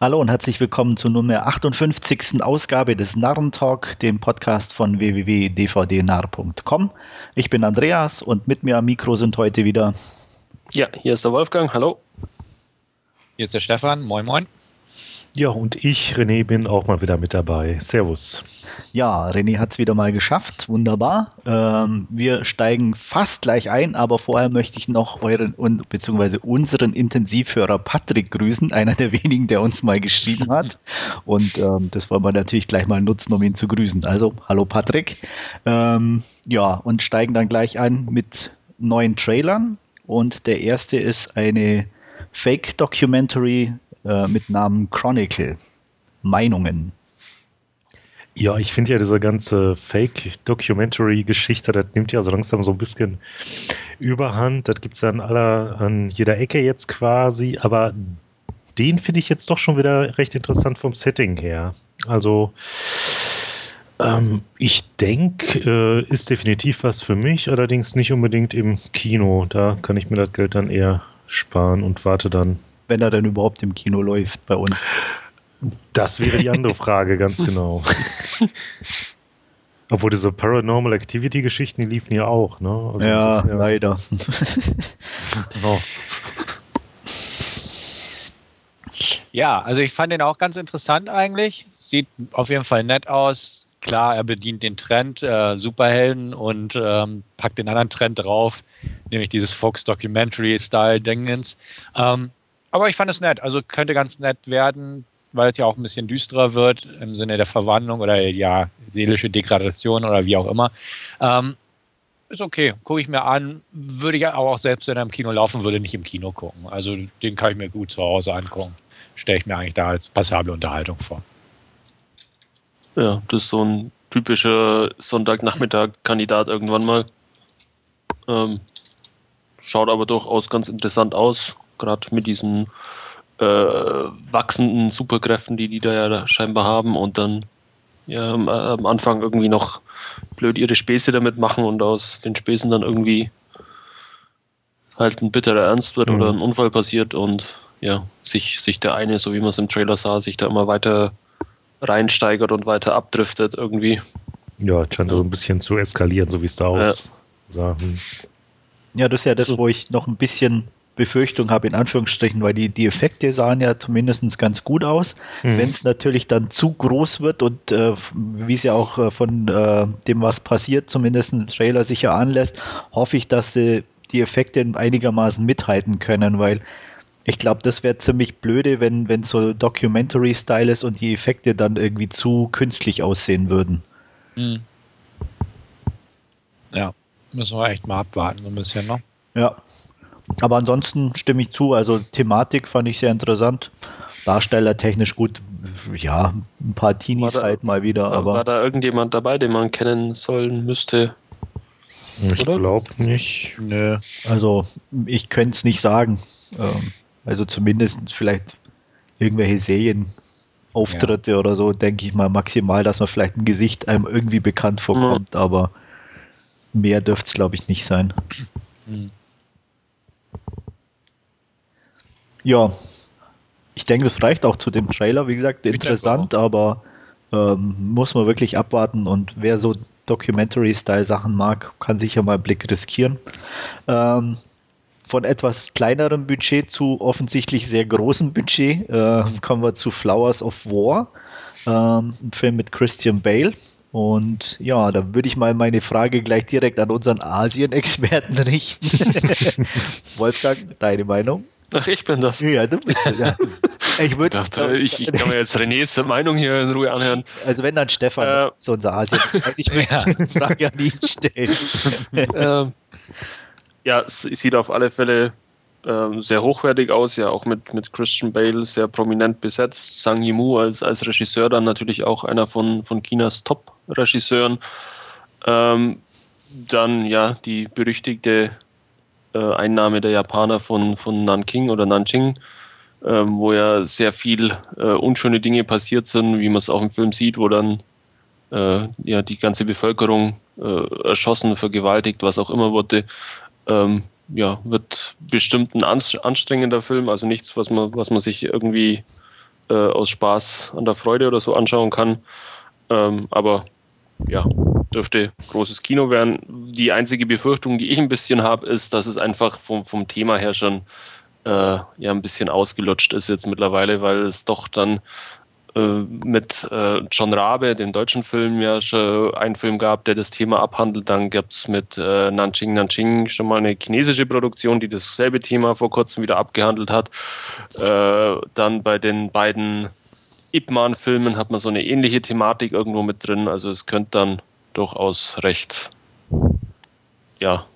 Hallo und herzlich willkommen zur Nummer 58. Ausgabe des Narrentalk, dem Podcast von www.dvdnarr.com. Ich bin Andreas und mit mir am Mikro sind heute wieder. Ja, hier ist der Wolfgang. Hallo. Hier ist der Stefan. Moin, moin. Ja, und ich, René, bin auch mal wieder mit dabei. Servus. Ja, René hat es wieder mal geschafft. Wunderbar. Ähm, wir steigen fast gleich ein, aber vorher möchte ich noch euren bzw. unseren Intensivhörer Patrick grüßen, einer der wenigen, der uns mal geschrieben hat. Und ähm, das wollen wir natürlich gleich mal nutzen, um ihn zu grüßen. Also, hallo Patrick. Ähm, ja, und steigen dann gleich ein mit neuen Trailern. Und der erste ist eine Fake-Documentary äh, mit Namen Chronicle. Meinungen. Ja, ich finde ja diese ganze Fake-Documentary-Geschichte, das nimmt ja so langsam so ein bisschen Überhand. Das gibt es an aller, an jeder Ecke jetzt quasi, aber den finde ich jetzt doch schon wieder recht interessant vom Setting her. Also ähm, ich denke, äh, ist definitiv was für mich, allerdings nicht unbedingt im Kino. Da kann ich mir das Geld dann eher sparen und warte dann wenn er denn überhaupt im Kino läuft bei uns. Das wäre die andere Frage, ganz genau. Obwohl diese Paranormal Activity Geschichten, die liefen ja auch, ne? Also ja, ja, leider. genau. Ja, also ich fand den auch ganz interessant eigentlich. Sieht auf jeden Fall nett aus. Klar, er bedient den Trend äh, Superhelden und ähm, packt den anderen Trend drauf, nämlich dieses Fox Documentary Style Dingens. Ähm, aber ich fand es nett. Also könnte ganz nett werden, weil es ja auch ein bisschen düsterer wird im Sinne der Verwandlung oder ja, seelische Degradation oder wie auch immer. Ähm, ist okay, gucke ich mir an. Würde ich aber auch selbst, wenn er im Kino laufen würde, nicht im Kino gucken. Also den kann ich mir gut zu Hause angucken. Stelle ich mir eigentlich da als passable Unterhaltung vor. Ja, das ist so ein typischer Sonntagnachmittag-Kandidat irgendwann mal. Ähm, schaut aber durchaus ganz interessant aus gerade mit diesen äh, wachsenden Superkräften, die die da ja scheinbar haben und dann ja, am, am, Anfang irgendwie noch blöd ihre Späße damit machen und aus den Späßen dann irgendwie halt ein bitterer Ernst wird mhm. oder ein Unfall passiert und ja, sich, sich der eine, so wie man es im Trailer sah, sich da immer weiter reinsteigert und weiter abdriftet irgendwie. Ja, scheint so ein bisschen zu eskalieren, so wie es da aussah. Hm. Ja, das ist ja das, wo ich noch ein bisschen Befürchtung habe, in Anführungsstrichen, weil die, die Effekte sahen ja zumindest ganz gut aus. Mhm. Wenn es natürlich dann zu groß wird und äh, wie es ja auch äh, von äh, dem, was passiert, zumindest im Trailer sicher anlässt, hoffe ich, dass sie die Effekte einigermaßen mithalten können, weil ich glaube, das wäre ziemlich blöde, wenn, wenn so Documentary-Style ist und die Effekte dann irgendwie zu künstlich aussehen würden. Mhm. Ja, müssen wir echt mal abwarten, so ein bisschen, ne? Ja. Aber ansonsten stimme ich zu. Also Thematik fand ich sehr interessant. Darsteller technisch gut. Ja, ein paar Teenies da, halt mal wieder. War, aber war da irgendjemand dabei, den man kennen sollen müsste? Ich glaube nicht. Nö. Also ich könnte es nicht sagen. Ähm, also zumindest vielleicht irgendwelche Serienauftritte ja. oder so, denke ich mal maximal, dass man vielleicht ein Gesicht einem irgendwie bekannt vorkommt, mhm. aber mehr dürfte es, glaube ich, nicht sein. Mhm. Ja, ich denke, das reicht auch zu dem Trailer. Wie gesagt, interessant, aber ähm, muss man wirklich abwarten. Und wer so Documentary-Style-Sachen mag, kann sicher mal einen Blick riskieren. Ähm, von etwas kleinerem Budget zu offensichtlich sehr großem Budget äh, kommen wir zu Flowers of War, ähm, ein Film mit Christian Bale. Und ja, da würde ich mal meine Frage gleich direkt an unseren Asien-Experten richten. Wolfgang, deine Meinung? Ach, ich bin das. Ja, du bist das, ja. Ich, würd, ich dachte, ich, ich, kann mir jetzt Renés Meinung hier in Ruhe anhören. Also wenn dann Stefan, äh, so unser Asien. Ich möchte ja. die Frage an ihn stellen. Ähm, ja, es sieht auf alle Fälle ähm, sehr hochwertig aus, ja auch mit, mit Christian Bale sehr prominent besetzt. Sang Yimou als, als Regisseur dann natürlich auch einer von, von Chinas Top-Regisseuren. Ähm, dann ja die berüchtigte äh, Einnahme der Japaner von, von Nanking oder Nanjing, ähm, wo ja sehr viel äh, unschöne Dinge passiert sind, wie man es auch im Film sieht, wo dann äh, ja die ganze Bevölkerung äh, erschossen, vergewaltigt, was auch immer wurde. Ähm, ja, wird bestimmt ein anstrengender Film, also nichts, was man, was man sich irgendwie äh, aus Spaß an der Freude oder so anschauen kann. Ähm, aber ja, dürfte großes Kino werden. Die einzige Befürchtung, die ich ein bisschen habe, ist, dass es einfach vom, vom Thema her schon äh, ja ein bisschen ausgelutscht ist jetzt mittlerweile, weil es doch dann äh, mit äh, John Rabe, dem deutschen Film, ja schon einen Film gab, der das Thema abhandelt. Dann gab es mit äh, Nanjing Nanjing schon mal eine chinesische Produktion, die dasselbe Thema vor kurzem wieder abgehandelt hat. Äh, dann bei den beiden Ip Man-Filmen hat man so eine ähnliche Thematik irgendwo mit drin. Also es könnte dann durchaus recht, ja,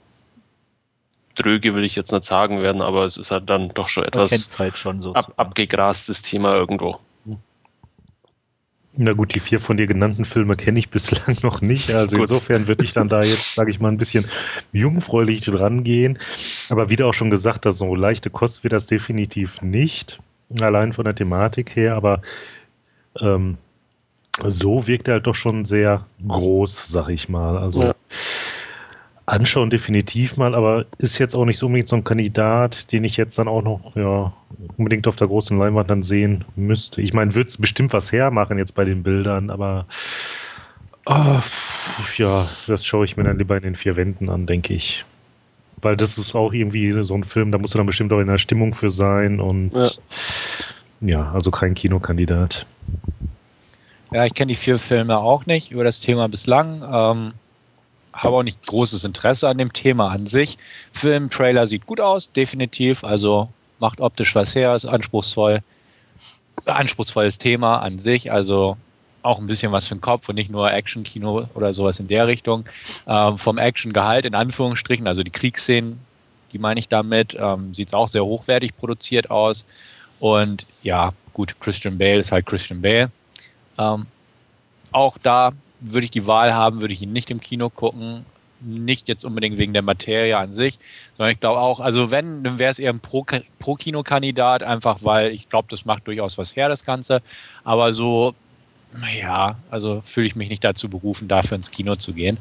dröge will ich jetzt nicht sagen werden, aber es ist halt dann doch schon etwas halt schon so ab, abgegrastes Thema irgendwo. Na gut, die vier von dir genannten Filme kenne ich bislang noch nicht. Also gut. insofern würde ich dann da jetzt, sage ich mal, ein bisschen jungfräulich dran gehen. Aber wie du auch schon gesagt hast, so leichte Kost wird das definitiv nicht. Allein von der Thematik her. Aber ähm, so wirkt er halt doch schon sehr groß, sag ich mal. Also ja. anschauen definitiv mal, aber ist jetzt auch nicht so unbedingt so ein Kandidat, den ich jetzt dann auch noch ja, unbedingt auf der großen Leinwand dann sehen müsste. Ich meine, würde es bestimmt was hermachen jetzt bei den Bildern, aber oh, ja, das schaue ich mir dann lieber in den vier Wänden an, denke ich. Weil das ist auch irgendwie so ein Film, da musst du dann bestimmt auch in der Stimmung für sein und ja, ja also kein Kinokandidat. Ja, ich kenne die vier Filme auch nicht über das Thema bislang. Ähm, habe auch nicht großes Interesse an dem Thema an sich. Film, Trailer sieht gut aus, definitiv. Also macht optisch was her, ist anspruchsvoll. Anspruchsvolles Thema an sich. Also auch ein bisschen was für den Kopf und nicht nur Action-Kino oder sowas in der Richtung. Ähm, vom Action-Gehalt in Anführungsstrichen, also die Kriegsszenen, die meine ich damit, ähm, sieht es auch sehr hochwertig produziert aus. Und ja, gut, Christian Bale ist halt Christian Bale. Ähm, auch da würde ich die Wahl haben, würde ich ihn nicht im Kino gucken. Nicht jetzt unbedingt wegen der Materie an sich, sondern ich glaube auch, also wenn, dann wäre es eher ein Pro-Kino-Kandidat, einfach weil ich glaube, das macht durchaus was her, das Ganze. Aber so, naja, also fühle ich mich nicht dazu berufen, dafür ins Kino zu gehen.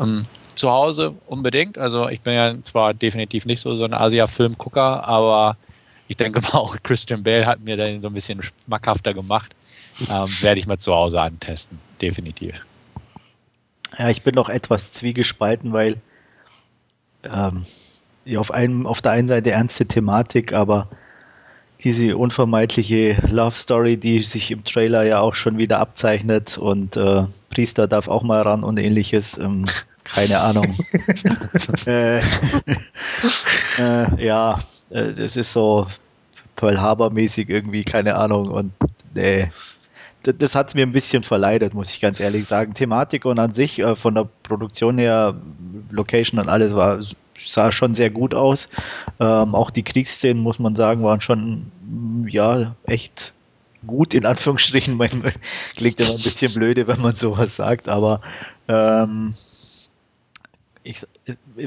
Ähm, zu Hause unbedingt. Also ich bin ja zwar definitiv nicht so, so ein Asia-Filmgucker, aber ich denke mal auch Christian Bale hat mir dann so ein bisschen schmackhafter gemacht ähm, werde ich mal zu Hause antesten, definitiv. Ja, ich bin noch etwas zwiegespalten, weil ähm, ja, auf, einem, auf der einen Seite ernste Thematik, aber diese unvermeidliche Love Story, die sich im Trailer ja auch schon wieder abzeichnet und äh, Priester darf auch mal ran und ähnliches. Ähm, keine Ahnung. äh, äh, ja, äh, das ist so Pearl Harbor mäßig irgendwie, keine Ahnung. Und nee, das hat es mir ein bisschen verleidet, muss ich ganz ehrlich sagen. Thematik und an sich, äh, von der Produktion her, Location und alles war, sah schon sehr gut aus. Ähm, auch die Kriegsszenen, muss man sagen, waren schon, ja, echt gut, in Anführungsstrichen. Klingt immer ein bisschen blöde, wenn man sowas sagt, aber ähm, ich,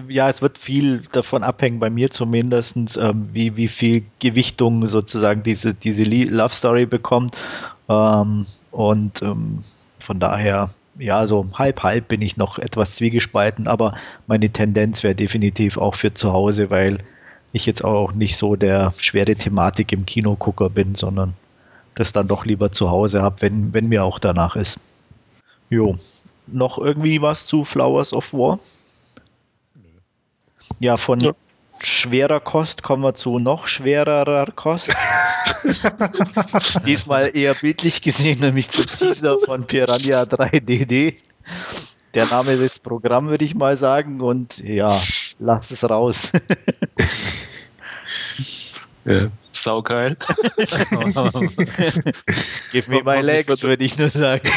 ja, es wird viel davon abhängen, bei mir zumindest, ähm, wie, wie viel Gewichtung sozusagen diese, diese Love Story bekommt. Ähm, und ähm, von daher, ja, so halb, halb bin ich noch etwas zwiegespalten, aber meine Tendenz wäre definitiv auch für zu Hause, weil ich jetzt auch nicht so der schwere Thematik im Kinogucker bin, sondern das dann doch lieber zu Hause habe, wenn, wenn mir auch danach ist. Jo. Noch irgendwie was zu Flowers of War? Ja, von ja. schwerer Kost kommen wir zu noch schwererer Kost. Diesmal eher bildlich gesehen, nämlich zum Teaser von Piranha 3DD. Der Name des Programms, würde ich mal sagen. Und ja, lass es raus. ja, saugeil. Give me my legs, würde ich nur sagen.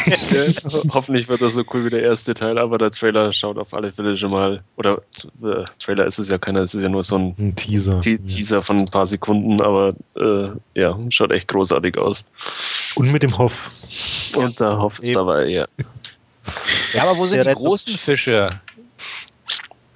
Hoffentlich wird das so cool wie der erste Teil, aber der Trailer schaut auf alle Fälle schon mal, oder äh, Trailer ist es ja keiner, es ist ja nur so ein, ein Teaser. Te Teaser von ein paar Sekunden, aber äh, ja, schaut echt großartig aus. Und mit dem Hoff. Und der Hoff ist dabei, ja. Ja, aber wo sind die großen Fische?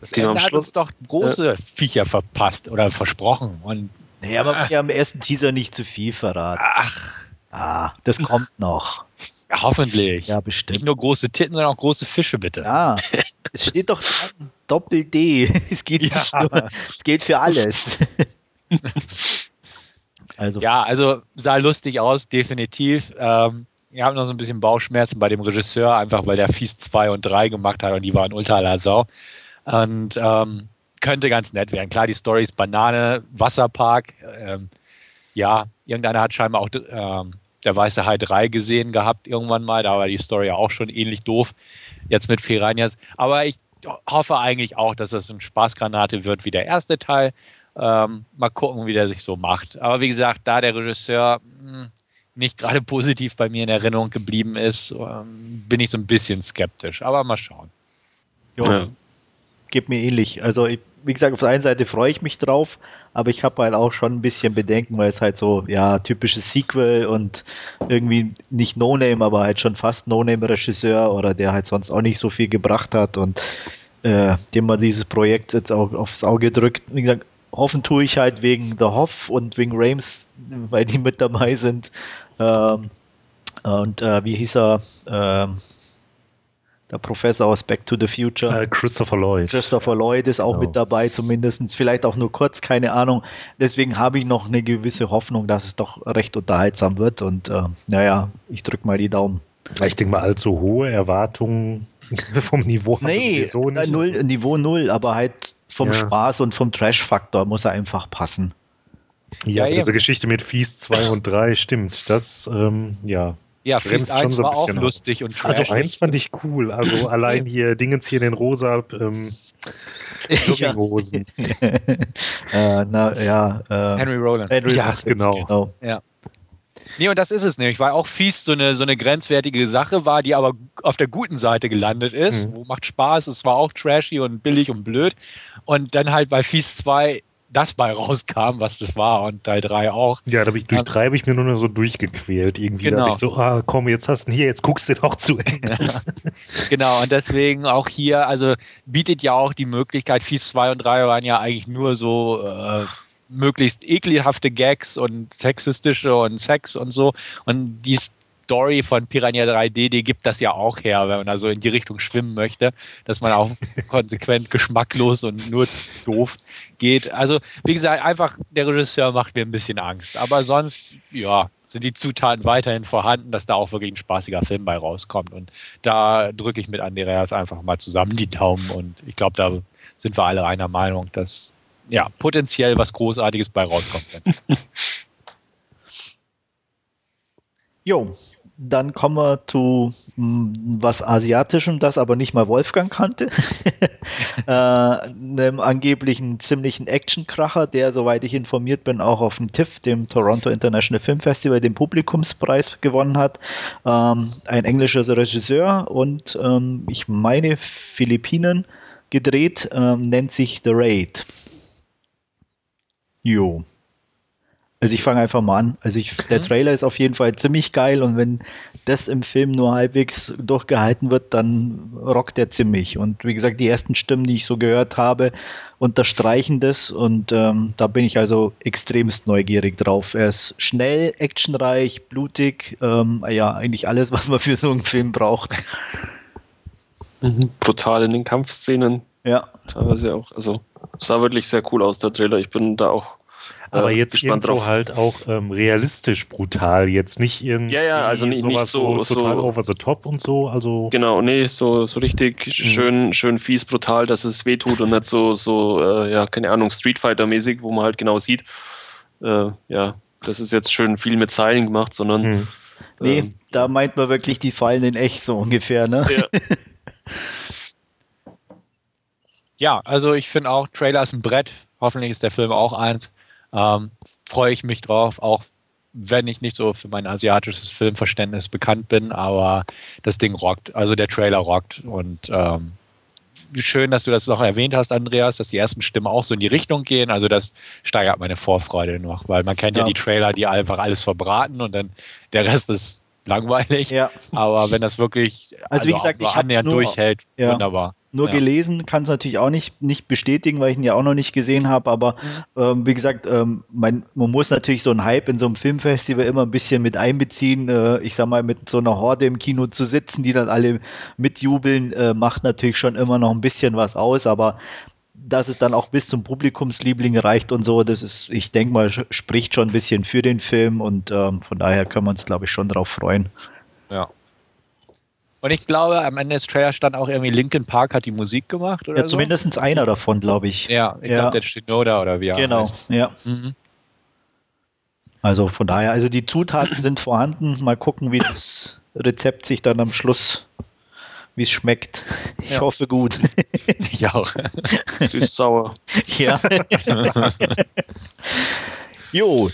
Das die Ende hat uns doch große ja. Viecher verpasst oder versprochen. Und Nee, aber wir haben im ersten Teaser nicht zu viel verraten. Ach. Ah, das kommt noch. Ja, hoffentlich. Ja, bestimmt. Nicht nur große Titten, sondern auch große Fische, bitte. Ja, es steht doch. Doppel-D. Es geht, ja. nur, es geht für alles. Also ja, also sah lustig aus, definitiv. Ähm, wir haben noch so ein bisschen Bauchschmerzen bei dem Regisseur, einfach weil der Fies 2 und 3 gemacht hat und die waren ultra la Sau. Und ähm, könnte ganz nett werden. Klar, die Story ist Banane, Wasserpark. Ähm, ja, irgendeiner hat scheinbar auch ähm, der Weiße Hai 3 gesehen gehabt irgendwann mal. Da war die Story ja auch schon ähnlich doof. Jetzt mit Piranhas. Aber ich hoffe eigentlich auch, dass das eine Spaßgranate wird wie der erste Teil. Ähm, mal gucken, wie der sich so macht. Aber wie gesagt, da der Regisseur mh, hm, nicht gerade positiv bei mir in Erinnerung geblieben ist, ähm, bin ich so ein bisschen skeptisch. Aber mal schauen. Jo, ja. Geht mir ähnlich. Also, ich, wie gesagt, auf der einen Seite freue ich mich drauf, aber ich habe halt auch schon ein bisschen Bedenken, weil es halt so, ja, typisches Sequel und irgendwie nicht No-Name, aber halt schon fast No-Name-Regisseur oder der halt sonst auch nicht so viel gebracht hat und äh, dem man dieses Projekt jetzt auch aufs Auge drückt. Wie gesagt, hoffen tue ich halt wegen The Hoff und wegen Rames, weil die mit dabei sind. Ähm, und äh, wie hieß er? Ähm, der Professor aus Back to the Future. Uh, Christopher Lloyd. Christopher Lloyd ist auch genau. mit dabei, zumindest. Vielleicht auch nur kurz, keine Ahnung. Deswegen habe ich noch eine gewisse Hoffnung, dass es doch recht unterhaltsam wird. Und äh, naja, ich drücke mal die Daumen. Ich denke mal, allzu hohe Erwartungen vom Niveau nee, sowieso nicht. Null, Niveau null, aber halt vom ja. Spaß und vom Trash-Faktor muss er einfach passen. Ja, ja diese Geschichte mit Fies 2 und 3 stimmt. Das, ähm, ja. Ja, Fies 1 so war auch lustig und. Also 1 fand ich cool. Also allein hier Dingens hier in den rosa ähm, Jogginghosen. äh, na, ja, äh, Henry Rollins. Henry ja, genau. genau. Ja. Nee, und das ist es nämlich, weil auch Fies so eine, so eine grenzwertige Sache war, die aber auf der guten Seite gelandet ist. Mhm. Wo macht Spaß, es war auch trashy und billig und blöd. Und dann halt bei Fies 2 das bei rauskam, was das war und Teil 3 auch. Ja, da habe ich durch 3 habe ich mir nur so durchgequält. Irgendwie genau. da ich so, ah, komm, jetzt hast du hier, jetzt guckst du doch zu Ende. Ja. genau, und deswegen auch hier, also bietet ja auch die Möglichkeit, Fies 2 und 3 waren ja eigentlich nur so äh, möglichst ekelhafte Gags und sexistische und Sex und so. Und die Story von Piranha 3D, die gibt das ja auch her, wenn man da so in die Richtung schwimmen möchte, dass man auch konsequent geschmacklos und nur doof geht. Also, wie gesagt, einfach der Regisseur macht mir ein bisschen Angst. Aber sonst, ja, sind die Zutaten weiterhin vorhanden, dass da auch wirklich ein spaßiger Film bei rauskommt. Und da drücke ich mit Andreas einfach mal zusammen die Daumen. Und ich glaube, da sind wir alle einer Meinung, dass ja, potenziell was Großartiges bei rauskommt. jo, dann kommen wir zu hm, was Asiatischem, das aber nicht mal Wolfgang kannte. äh, einem angeblichen ziemlichen Actionkracher, der, soweit ich informiert bin, auch auf dem TIFF, dem Toronto International Film Festival, den Publikumspreis gewonnen hat. Ähm, ein englischer Regisseur und ähm, ich meine Philippinen gedreht, ähm, nennt sich The Raid. Jo. Also ich fange einfach mal an. Also ich, der. Trailer ist auf jeden Fall ziemlich geil und wenn das im Film nur halbwegs durchgehalten wird, dann rockt er ziemlich. Und wie gesagt, die ersten Stimmen, die ich so gehört habe, unterstreichen das und ähm, da bin ich also extremst neugierig drauf. Er ist schnell, actionreich, blutig, ähm, ja, eigentlich alles, was man für so einen Film braucht. Mhm. Brutal in den Kampfszenen. Ja. Teilweise auch. Also sah wirklich sehr cool aus, der Trailer. Ich bin da auch. Aber jetzt irgendwo drauf. halt auch ähm, realistisch brutal, jetzt nicht irgendwie ja, ja, also nicht, nicht so, so total over the top und so. Also genau, nee, so, so richtig mhm. schön, schön fies, brutal, dass es wehtut und nicht so, so äh, ja, keine Ahnung, Street Fighter-mäßig, wo man halt genau sieht, äh, ja, das ist jetzt schön viel mit Zeilen gemacht, sondern. Mhm. Nee, ähm, da meint man wirklich, die fallen in echt so ungefähr, ne? Ja. Ja, also ich finde auch, Trailer ist ein Brett. Hoffentlich ist der Film auch eins. Ähm, Freue ich mich drauf, auch wenn ich nicht so für mein asiatisches Filmverständnis bekannt bin, aber das Ding rockt. Also der Trailer rockt und ähm, schön, dass du das noch erwähnt hast, Andreas, dass die ersten Stimmen auch so in die Richtung gehen. Also das steigert meine Vorfreude noch, weil man kennt ja, ja die Trailer, die einfach alles verbraten und dann der Rest ist langweilig. Ja. Aber wenn das wirklich also, also wie gesagt, ich annähernd durchhält, ja. wunderbar nur ja. gelesen, kann es natürlich auch nicht, nicht bestätigen, weil ich ihn ja auch noch nicht gesehen habe. Aber mhm. ähm, wie gesagt, ähm, man, man, muss natürlich so einen Hype in so einem Filmfestival immer ein bisschen mit einbeziehen. Äh, ich sag mal, mit so einer Horde im Kino zu sitzen, die dann alle mitjubeln, äh, macht natürlich schon immer noch ein bisschen was aus. Aber dass es dann auch bis zum Publikumsliebling reicht und so, das ist, ich denke mal, spricht schon ein bisschen für den Film und ähm, von daher können wir uns, glaube ich, schon darauf freuen. Ja. Und ich glaube, am Ende des Trailers stand auch irgendwie Linkin Park hat die Musik gemacht oder Ja, zumindest so. einer davon, glaube ich. Ja, ich Ja. glaube, der Shinoda oder wie er Genau, heißt. ja. Mhm. Also von daher, also die Zutaten sind vorhanden. Mal gucken, wie das Rezept sich dann am Schluss, wie es schmeckt. Ich Ja. hoffe gut. Ich auch. Süß-sauer. ja. jo,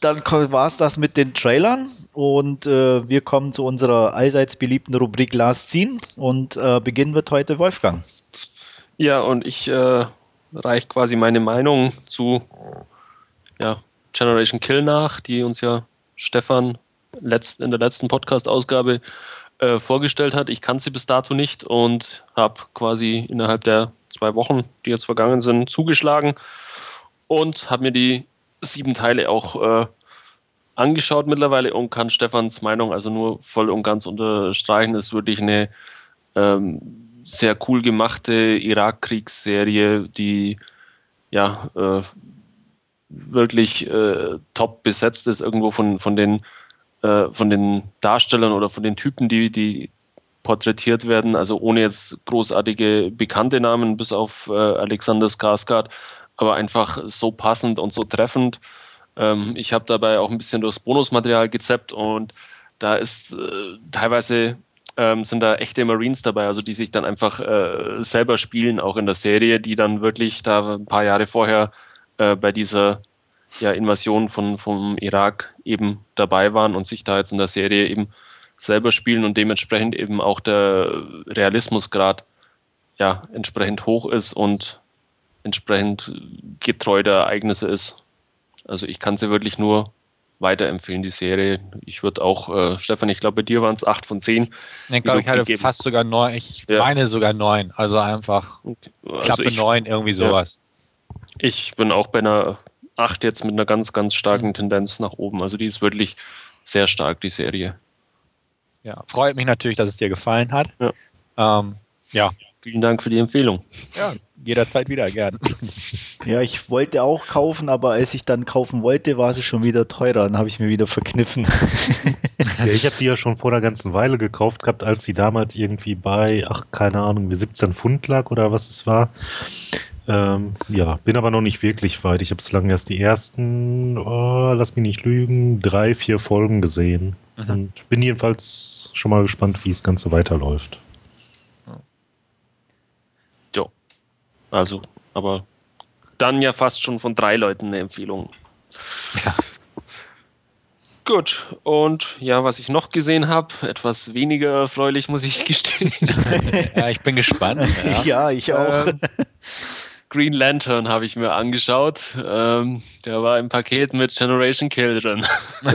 dann war es das mit den Trailern und äh, wir kommen zu unserer allseits beliebten Rubrik Last Scene und äh, beginnen wird heute Wolfgang. Ja, und ich äh, reiche quasi meine Meinung zu ja, Generation Kill nach, die uns ja Stefan letzt, in der letzten Podcast-Ausgabe äh, vorgestellt hat. Ich kannte sie bis dato nicht und habe quasi innerhalb der zwei Wochen, die jetzt vergangen sind, zugeschlagen und habe mir die sieben Teile auch äh, angeschaut mittlerweile und kann Stefans Meinung also nur voll und ganz unterstreichen. Es ist wirklich eine ähm, sehr cool gemachte Irakkriegsserie, die ja äh, wirklich äh, top besetzt ist, irgendwo von, von, den, äh, von den Darstellern oder von den Typen, die, die porträtiert werden, also ohne jetzt großartige bekannte Namen, bis auf äh, Alexander Skarsgård, aber einfach so passend und so treffend. Ähm, ich habe dabei auch ein bisschen durchs Bonusmaterial gezappt und da ist äh, teilweise ähm, sind da echte Marines dabei, also die sich dann einfach äh, selber spielen, auch in der Serie, die dann wirklich da ein paar Jahre vorher äh, bei dieser ja, Invasion von, vom Irak eben dabei waren und sich da jetzt in der Serie eben selber spielen und dementsprechend eben auch der Realismusgrad ja entsprechend hoch ist und entsprechend getreu der Ereignisse ist. Also ich kann sie wirklich nur weiterempfehlen, die Serie. Ich würde auch, äh, Stefan, ich glaube, bei dir waren es 8 von 10. Ich glaube, ich hatte gegeben. fast sogar neun. Ich Ja. meine sogar neun. Also einfach Also Klappe ich, neun, irgendwie sowas. ich bin auch bei einer 8 jetzt mit einer ganz, ganz starken Tendenz nach oben. Also die ist wirklich sehr stark, die Serie. Ja. Freut mich natürlich, dass es dir gefallen hat. Ja. Ähm, ja. Vielen Dank für die Empfehlung. ja, jederzeit wieder gern. Ja, ich wollte auch kaufen, aber als ich dann kaufen wollte, war sie schon wieder teurer. Dann habe ich mir wieder verkniffen. Ja, ich habe die ja schon vor einer ganzen Weile gekauft gehabt, als sie damals irgendwie bei, ach, keine Ahnung, wie 17 Pfund lag oder was es war. Ähm, ja, bin aber noch nicht wirklich weit. Ich habe bislang erst die ersten, oh, lass mich nicht lügen, drei, vier Folgen gesehen. Mhm. Und bin jedenfalls schon mal gespannt, wie das Ganze weiterläuft. Also, aber dann ja fast schon von drei Leuten eine Empfehlung. Ja. Gut, und ja, was ich noch gesehen habe, etwas weniger erfreulich, muss ich gestehen. ja, ich bin gespannt. Ja. ja, ich auch. Ähm, Green Lantern habe ich mir angeschaut. Ähm, der war im Paket mit Generation Kill drin.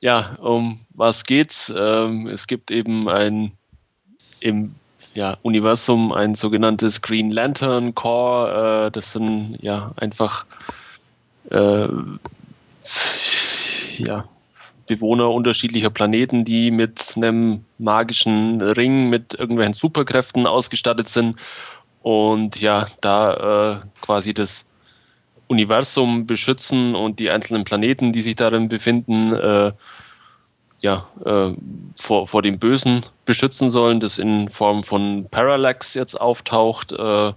ja, um was geht's? Ähm, es gibt eben ein im ja, Universum ein sogenanntes Green Lantern Corps. Äh, das sind ja einfach äh, ja, Bewohner unterschiedlicher Planeten, die mit einem magischen Ring mit irgendwelchen Superkräften ausgestattet sind und ja, da äh, quasi das Universum beschützen und die einzelnen Planeten, die sich darin befinden, äh, ja, äh, vor, vor dem Bösen beschützen sollen, das in Form von Parallax jetzt auftaucht. Äh,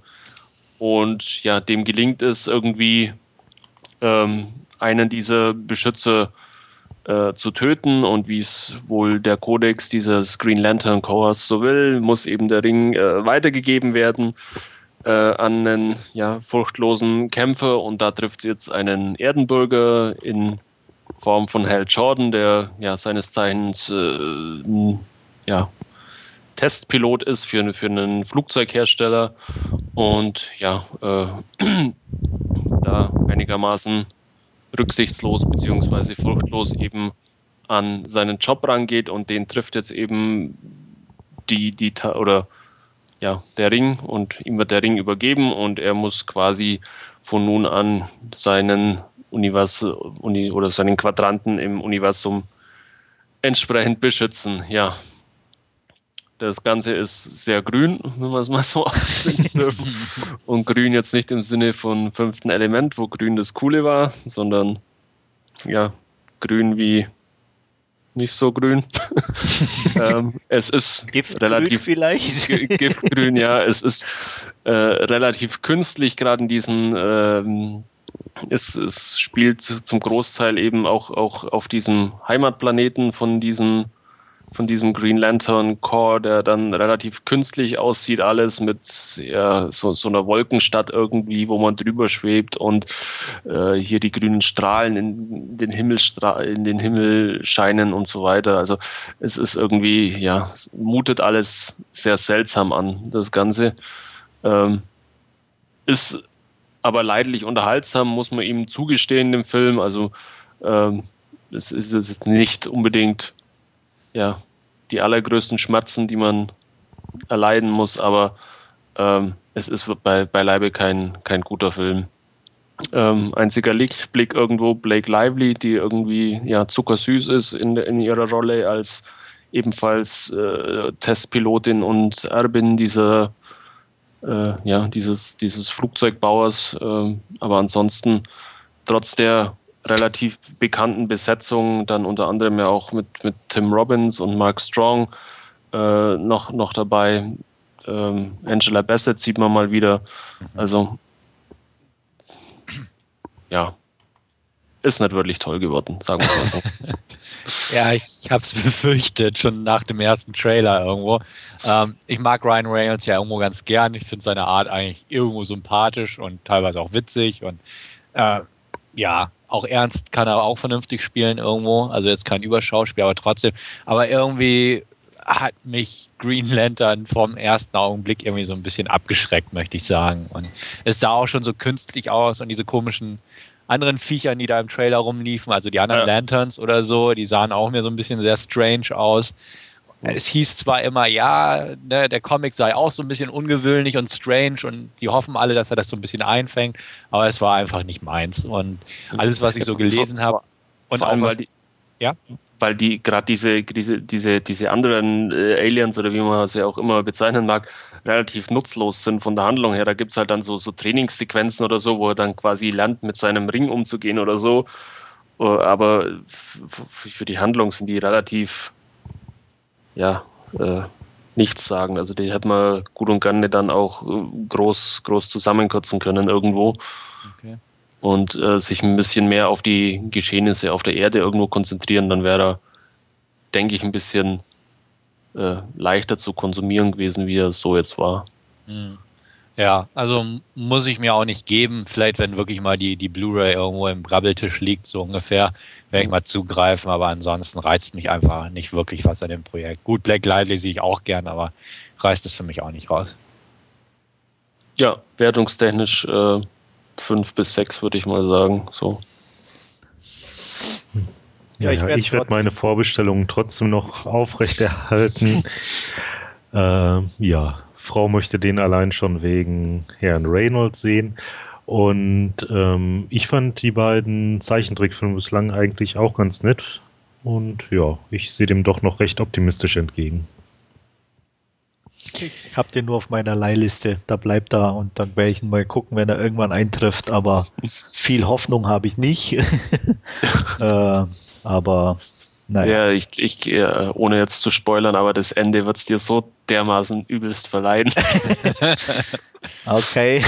und ja, dem gelingt es irgendwie, ähm, einen dieser Beschützer äh, zu töten. Und wie es wohl der Kodex dieses Green Lantern Corps so will, muss eben der Ring äh, weitergegeben werden äh, an einen ja, furchtlosen Kämpfer. Und da trifft es jetzt einen Erdenbürger in Form von Hal Jordan, der ja seines Zeichens äh, ja, Testpilot ist für, für einen Flugzeughersteller und ja, äh, da einigermaßen rücksichtslos bzw. furchtlos eben an seinen Job rangeht und den trifft jetzt eben die, die oder ja, der Ring und ihm wird der Ring übergeben und er muss quasi von nun an seinen Univers Uni oder seinen Quadranten im Universum entsprechend beschützen. Ja. Das Ganze ist sehr grün, wenn man es mal so ausdrücken dürfen. Und grün jetzt nicht im Sinne von fünften Element, wo grün das Coole war, sondern ja, grün wie nicht so grün. ähm, es ist Giftgrün relativ vielleicht. Giftgrün, ja. Es ist äh, relativ künstlich, gerade in diesen. Ähm, es, es spielt zum Großteil eben auch, auch auf diesem Heimatplaneten von diesem von diesem Green Lantern Core, der dann relativ künstlich aussieht, alles mit ja, so, so einer Wolkenstadt irgendwie, wo man drüber schwebt und äh, hier die grünen Strahlen in den, Himmel in den Himmel scheinen und so weiter. Also es ist irgendwie, ja, mutet alles sehr seltsam an, das Ganze. Ähm, ist aber leidlich unterhaltsam, muss man ihm zugestehen, im Film. Also ähm, es ist nicht unbedingt ja, die allergrößten Schmerzen, die man erleiden muss, aber ähm, es ist bei, beileibe kein, kein guter Film. Ähm, einziger Lichtblick irgendwo Blake Lively, die irgendwie ja, zuckersüß ist in, in ihrer Rolle als ebenfalls äh, Testpilotin und Erbin dieser, äh, ja, dieses, dieses Flugzeugbauers. Äh, aber ansonsten, trotz der relativ bekannten Besetzungen, dann unter anderem ja auch mit, mit Tim Robbins und Mark Strong äh, noch, noch dabei. Ähm, Angela Bassett sieht man mal wieder. Also, ja, ist nicht wirklich toll geworden, sagen wir mal so. ja, ich, ich habe es befürchtet, schon nach dem ersten Trailer irgendwo. Ähm, ich mag Ryan Reynolds ja irgendwo ganz gern. Ich finde seine Art eigentlich irgendwo sympathisch und teilweise auch witzig. Und äh, ja, auch ernst kann er auch vernünftig spielen irgendwo. Also jetzt kein Überschauspiel, aber trotzdem. Aber irgendwie hat mich Green Lantern vom ersten Augenblick irgendwie so ein bisschen abgeschreckt, möchte ich sagen. Und es sah auch schon so künstlich aus und diese komischen anderen Viechern, die da im Trailer rumliefen, also die anderen ja. Lanterns oder so, die sahen auch mir so ein bisschen sehr strange aus. Es hieß zwar immer, ja, ne, der Comic sei auch so ein bisschen ungewöhnlich und strange und die hoffen alle, dass er das so ein bisschen einfängt, aber es war einfach nicht meins. Und alles, was ich so gelesen habe, und vor allem, weil die, ja? weil die gerade diese, diese, diese, diese anderen äh, Aliens oder wie man sie auch immer bezeichnen mag, relativ nutzlos sind von der Handlung her. Da gibt es halt dann so, so Trainingssequenzen oder so, wo er dann quasi lernt, mit seinem Ring umzugehen oder so. Äh, aber für die Handlung sind die relativ ja, äh, nichts sagen. Also die hätte man gut und gerne dann auch äh, groß, groß zusammenkürzen können irgendwo. Okay. Und äh, sich ein bisschen mehr auf die Geschehnisse auf der Erde irgendwo konzentrieren, dann wäre er, denke ich, ein bisschen äh, leichter zu konsumieren gewesen, wie er so jetzt war. Mhm. Ja, also muss ich mir auch nicht geben. Vielleicht, wenn wirklich mal die, die Blu-ray irgendwo im Brabbeltisch liegt, so ungefähr, werde ich mal zugreifen. Aber ansonsten reizt mich einfach nicht wirklich was an dem Projekt. Gut, Black Lively sehe ich auch gern, aber reißt es für mich auch nicht raus. Ja, wertungstechnisch äh, fünf bis sechs würde ich mal sagen. So. Ja, ich werde werd meine Vorbestellungen trotzdem noch aufrechterhalten. äh, ja, Frau möchte den allein schon wegen Herrn Reynolds sehen. Und ähm, ich fand die beiden Zeichentrickfilme bislang eigentlich auch ganz nett. Und ja, ich sehe dem doch noch recht optimistisch entgegen. Ich habe den nur auf meiner Leihliste. Da bleibt er und dann werde ich ihn mal gucken, wenn er irgendwann eintrifft. Aber viel Hoffnung habe ich nicht. äh, aber naja. Ja, ich, ich, ohne jetzt zu spoilern, aber das Ende wird es dir so dermaßen übelst verleiden. okay.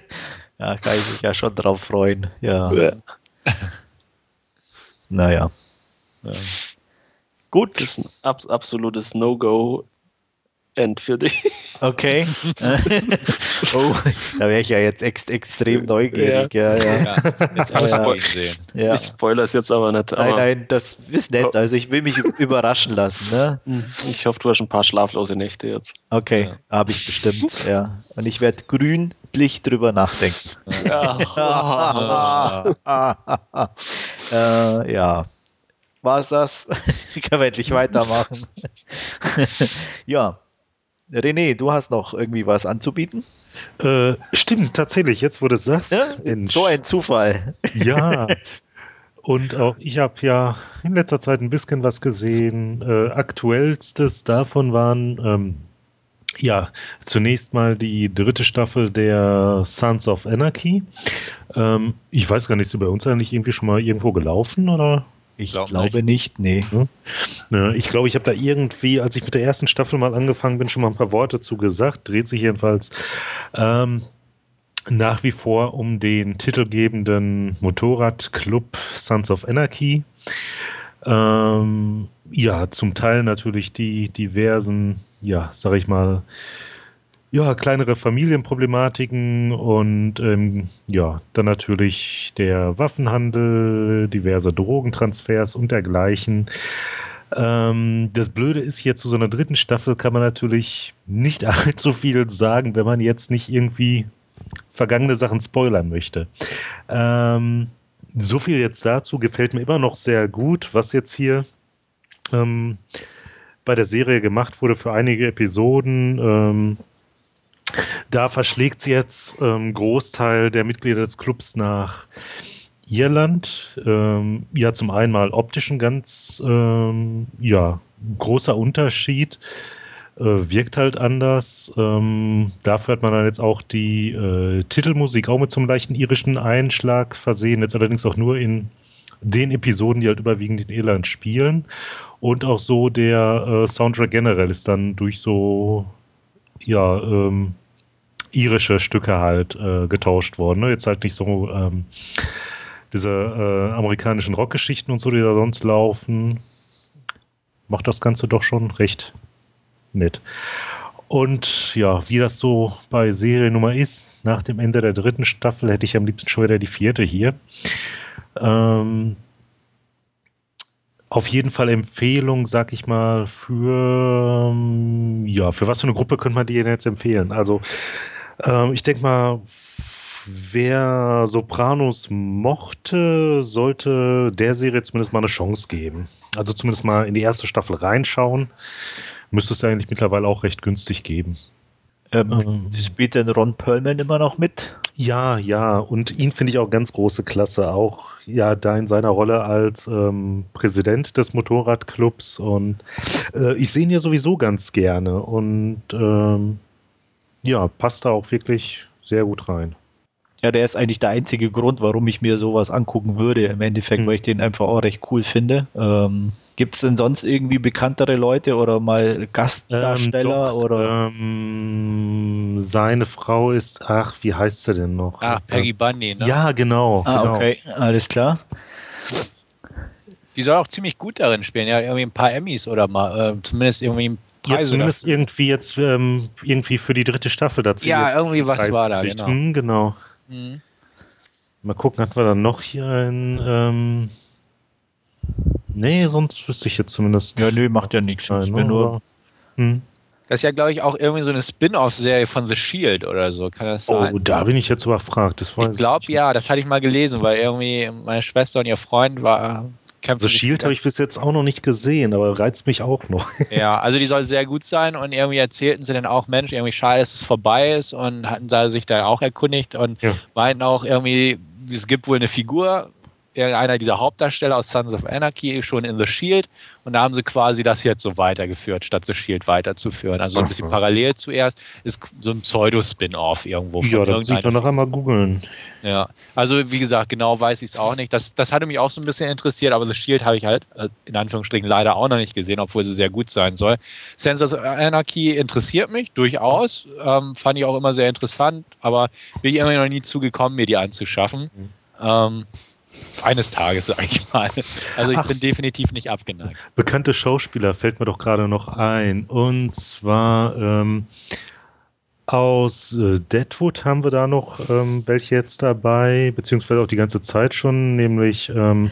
ja, kann ich mich ja schon drauf freuen. Ja. ja. Naja. Ja. Gut. Das ist ein ab absolutes No-Go End für dich. Okay. oh, da wäre ich ja jetzt ex extrem neugierig. Ja, ja. ja. Jetzt ja. Spo ja. Ich spoilere es jetzt aber nicht. Aber nein, nein, das ist nett. Also ich will mich überraschen lassen. Ne? Hm, ich hoffe, du hast ein paar schlaflose Nächte jetzt. Okay, ja. habe ich bestimmt. Ja. Und ich werde grünlich drüber nachdenken. Ja. äh, ja. War es das? Können wir endlich weitermachen. ja, René, du hast noch irgendwie was anzubieten? Äh, stimmt, tatsächlich, jetzt wo du es sagst. Ja? So ein Zufall. Ja. Und auch ich habe ja in letzter Zeit ein bisschen was gesehen. Äh, aktuellstes davon waren ähm, ja zunächst mal die dritte Staffel der Sons of Anarchy. Ähm, ich weiß gar nicht, ist sie bei uns eigentlich irgendwie schon mal irgendwo gelaufen oder? Ich Glaub glaube nicht, nee. Ja, ich glaube, ich habe da irgendwie, als ich mit der ersten Staffel mal angefangen bin, schon mal ein paar Worte zu gesagt. Dreht sich jedenfalls ähm, nach wie vor um den titelgebenden Motorradclub Sons of Anarchy. Ähm, ja, zum Teil natürlich die diversen, ja, sag ich mal, ja, kleinere Familienproblematiken und ähm, ja, dann natürlich der Waffenhandel, diverse Drogentransfers und dergleichen. Ähm, das Blöde ist hier zu so einer dritten Staffel kann man natürlich nicht allzu viel sagen, wenn man jetzt nicht irgendwie vergangene Sachen spoilern möchte. Ähm, so viel jetzt dazu gefällt mir immer noch sehr gut, was jetzt hier ähm, bei der Serie gemacht wurde für einige Episoden. Da verschlägt sie jetzt ähm, Großteil der Mitglieder des Clubs nach Irland. Ähm, ja, zum einen mal optisch ein ganz ähm, ja, großer Unterschied. Äh, wirkt halt anders. Ähm, dafür hat man dann jetzt auch die äh, Titelmusik auch mit einem leichten irischen Einschlag versehen. Jetzt allerdings auch nur in den Episoden, die halt überwiegend in Irland spielen. Und auch so der äh, Soundtrack generell ist dann durch so, ja, ähm, irische Stücke halt äh, getauscht worden. Ne? Jetzt halt nicht so ähm, diese äh, amerikanischen Rockgeschichten und so, die da sonst laufen. Macht das Ganze doch schon recht nett. Und ja, wie das so bei Seriennummer ist, nach dem Ende der dritten Staffel hätte ich am liebsten schon wieder die vierte hier. Ähm, auf jeden Fall Empfehlung, sag ich mal, für ja, für was für eine Gruppe könnte man die denn jetzt empfehlen? Also ähm, ich denke mal, wer Sopranos mochte, sollte der Serie zumindest mal eine Chance geben. Also zumindest mal in die erste Staffel reinschauen müsste es ja eigentlich mittlerweile auch recht günstig geben. Ähm, ähm, spielt denn Ron Perlman immer noch mit? Ja, ja, und ihn finde ich auch ganz große Klasse. Auch ja, da in seiner Rolle als ähm, Präsident des Motorradclubs. Und äh, ich sehe ihn ja sowieso ganz gerne. Und ähm, ja, passt da auch wirklich sehr gut rein. Ja, der ist eigentlich der einzige Grund, warum ich mir sowas angucken würde, im Endeffekt, hm. weil ich den einfach auch recht cool finde. Ähm, Gibt es denn sonst irgendwie bekanntere Leute oder mal Gastdarsteller? Ähm, doch, oder? Ähm, seine Frau ist, ach, wie heißt sie denn noch? Ach, Peggy Bundy, ne? Ja, genau. Ah, genau. okay, alles klar. Die soll auch ziemlich gut darin spielen, ja, irgendwie ein paar Emmys oder mal, äh, zumindest irgendwie Preise ja, zumindest dafür. irgendwie jetzt ähm, irgendwie für die dritte Staffel dazu. Ja, irgendwie was Preis war da, genau. Hm, genau. Mhm. Mal gucken, hatten wir dann noch hier ein ähm, Nee, sonst wüsste ich jetzt zumindest. Ja, nee, macht ja nichts. Nein, nur. Hm. Das ist ja, glaube ich, auch irgendwie so eine Spin-off-Serie von The Shield oder so. Kann das oh, sein? Oh, da bin ich jetzt überfragt. Das ich glaube, ja, das hatte ich mal gelesen, weil irgendwie meine Schwester und ihr Freund war. The Shield habe ich bis jetzt auch noch nicht gesehen, aber reizt mich auch noch. Ja, also die soll sehr gut sein und irgendwie erzählten sie dann auch, Mensch, irgendwie schade, dass es vorbei ist und hatten sie sich da auch erkundigt und ja. meinten auch irgendwie, es gibt wohl eine Figur, einer dieser Hauptdarsteller aus Sons of Anarchy schon in The Shield und da haben sie quasi das jetzt so weitergeführt, statt The Shield weiterzuführen. Also ein bisschen parallel zuerst ist so ein Pseudo-Spin-Off irgendwo. Ja, da muss ich doch noch einmal googeln. Ja, also wie gesagt, genau weiß ich es auch nicht. Das, das hatte mich auch so ein bisschen interessiert, aber The Shield habe ich halt äh, in Anführungsstrichen leider auch noch nicht gesehen, obwohl sie sehr gut sein soll. Sons of Anarchy interessiert mich durchaus, ähm, fand ich auch immer sehr interessant, aber bin ich immer noch nie zugekommen, mir die anzuschaffen. Mhm. Ähm, eines Tages, sage ich mal. Also ich Ach, bin definitiv nicht abgeneigt. Bekannte Schauspieler fällt mir doch gerade noch ein. Und zwar ähm, aus äh, Deadwood haben wir da noch ähm, welche jetzt dabei, beziehungsweise auch die ganze Zeit schon, nämlich ähm,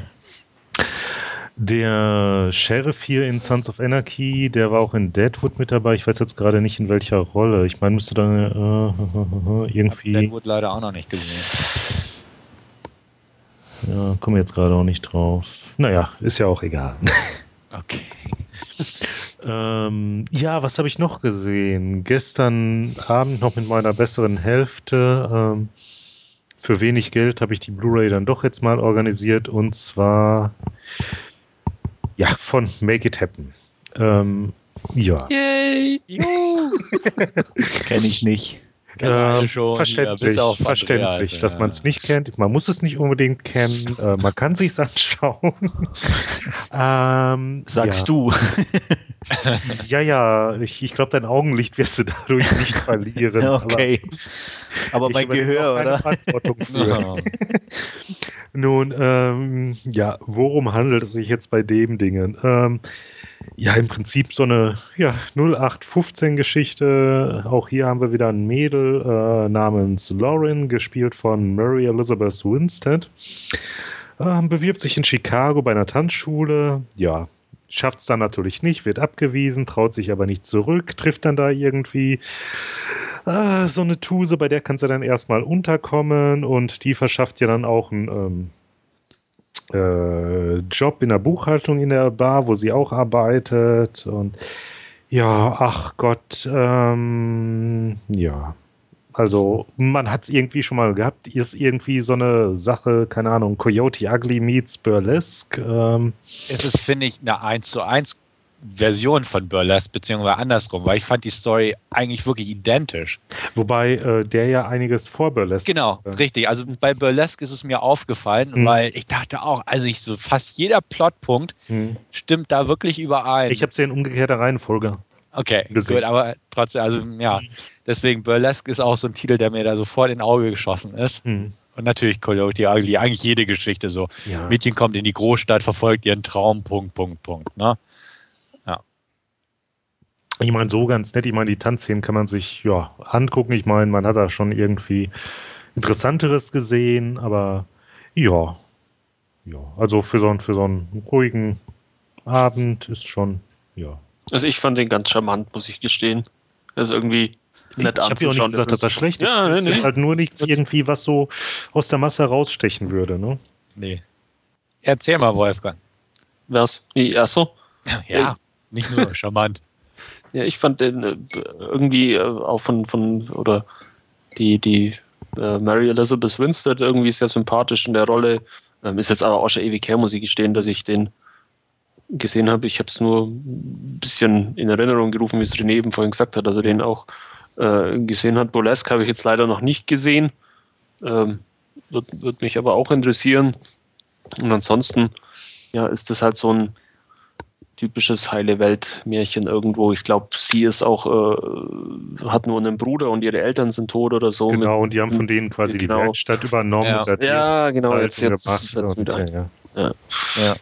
der Sheriff hier in Sons of Anarchy, der war auch in Deadwood mit dabei. Ich weiß jetzt gerade nicht in welcher Rolle. Ich meine, müsste da äh, irgendwie. Deadwood leider auch noch nicht gesehen. Ja, komme jetzt gerade auch nicht drauf. Naja, ist ja auch egal. Okay. ähm, ja, was habe ich noch gesehen? Gestern Abend noch mit meiner besseren Hälfte ähm, für wenig Geld habe ich die Blu-ray dann doch jetzt mal organisiert und zwar ja von Make It Happen. Ähm, ja. Yay! Kenne ich nicht. Ähm, verständlich, ja, verständlich, dass ja. man es nicht kennt. Man muss es nicht unbedingt kennen. Äh, man kann sich anschauen. ähm, Sagst du? ja, ja. Ich, ich glaube, dein Augenlicht wirst du dadurch nicht verlieren. okay. Aber, aber mein Gehör, oder? Verantwortung für. Nun, ähm, ja, worum handelt es sich jetzt bei dem Dingen? Ähm, ja, im Prinzip so eine ja, 0815-Geschichte. Auch hier haben wir wieder ein Mädel äh, namens Lauren, gespielt von Mary Elizabeth Winstead. Äh, bewirbt sich in Chicago bei einer Tanzschule. Ja, schafft es dann natürlich nicht, wird abgewiesen, traut sich aber nicht zurück, trifft dann da irgendwie äh, so eine Tuse, bei der kann sie dann erstmal unterkommen und die verschafft ja dann auch ein. Ähm, äh, Job in der Buchhaltung in der Bar, wo sie auch arbeitet. Und ja, ach Gott, ähm, ja. Also, man hat es irgendwie schon mal gehabt, ist irgendwie so eine Sache, keine Ahnung, Coyote Ugly meets Burlesque. Ähm. Es ist, finde ich, eine 1 zu 1 Version von Burlesque, beziehungsweise andersrum, weil ich fand die Story eigentlich wirklich identisch. Wobei äh, der ja einiges vor Burlesque. Genau, äh. richtig. Also bei Burlesque ist es mir aufgefallen, mhm. weil ich dachte auch, also ich so fast jeder Plotpunkt mhm. stimmt da wirklich überein. Ich habe sie in umgekehrter Reihenfolge. Okay, gesehen. gut, aber trotzdem, also ja, deswegen Burlesque ist auch so ein Titel, der mir da sofort in Auge geschossen ist. Mhm. Und natürlich Coyote Ugly, eigentlich jede Geschichte so. Ja. Mädchen kommt in die Großstadt, verfolgt ihren Traum, Punkt, Punkt, Punkt. Ne? Ich meine, so ganz nett. Ich meine, die Tanzszenen kann man sich ja angucken. Ich meine, man hat da schon irgendwie Interessanteres gesehen, aber ja. Ja, also für so, für so einen ruhigen Abend ist schon, ja. Also ich fand den ganz charmant, muss ich gestehen. Er ist irgendwie nett Ich habe ja auch nicht gesagt, dass er schlecht ist. Ja, nee, es nee. ist halt nur nichts irgendwie, was so aus der Masse rausstechen würde, ne? Nee. Erzähl mal, Wolfgang. Was? Achso? Ja, nicht nur charmant. Ja, ich fand den äh, irgendwie äh, auch von, von oder die, die äh, Mary Elizabeth Winstead irgendwie sehr sympathisch in der Rolle. Ähm, ist jetzt aber auch schon ewig her, muss ich gestehen, dass ich den gesehen habe. Ich habe es nur ein bisschen in Erinnerung gerufen, wie es René eben vorhin gesagt hat, dass er den auch äh, gesehen hat. Burlesque habe ich jetzt leider noch nicht gesehen. Ähm, wird, wird mich aber auch interessieren. Und ansonsten, ja, ist das halt so ein typisches heile Welt-Märchen irgendwo. Ich glaube, sie ist auch, äh, hat nur einen Bruder und ihre Eltern sind tot oder so. Genau, mit, und die haben von denen quasi genau. die Werkstatt übernommen. Ja, ja genau, jetzt, jetzt wird's wieder ein. Ja. Ja. ja.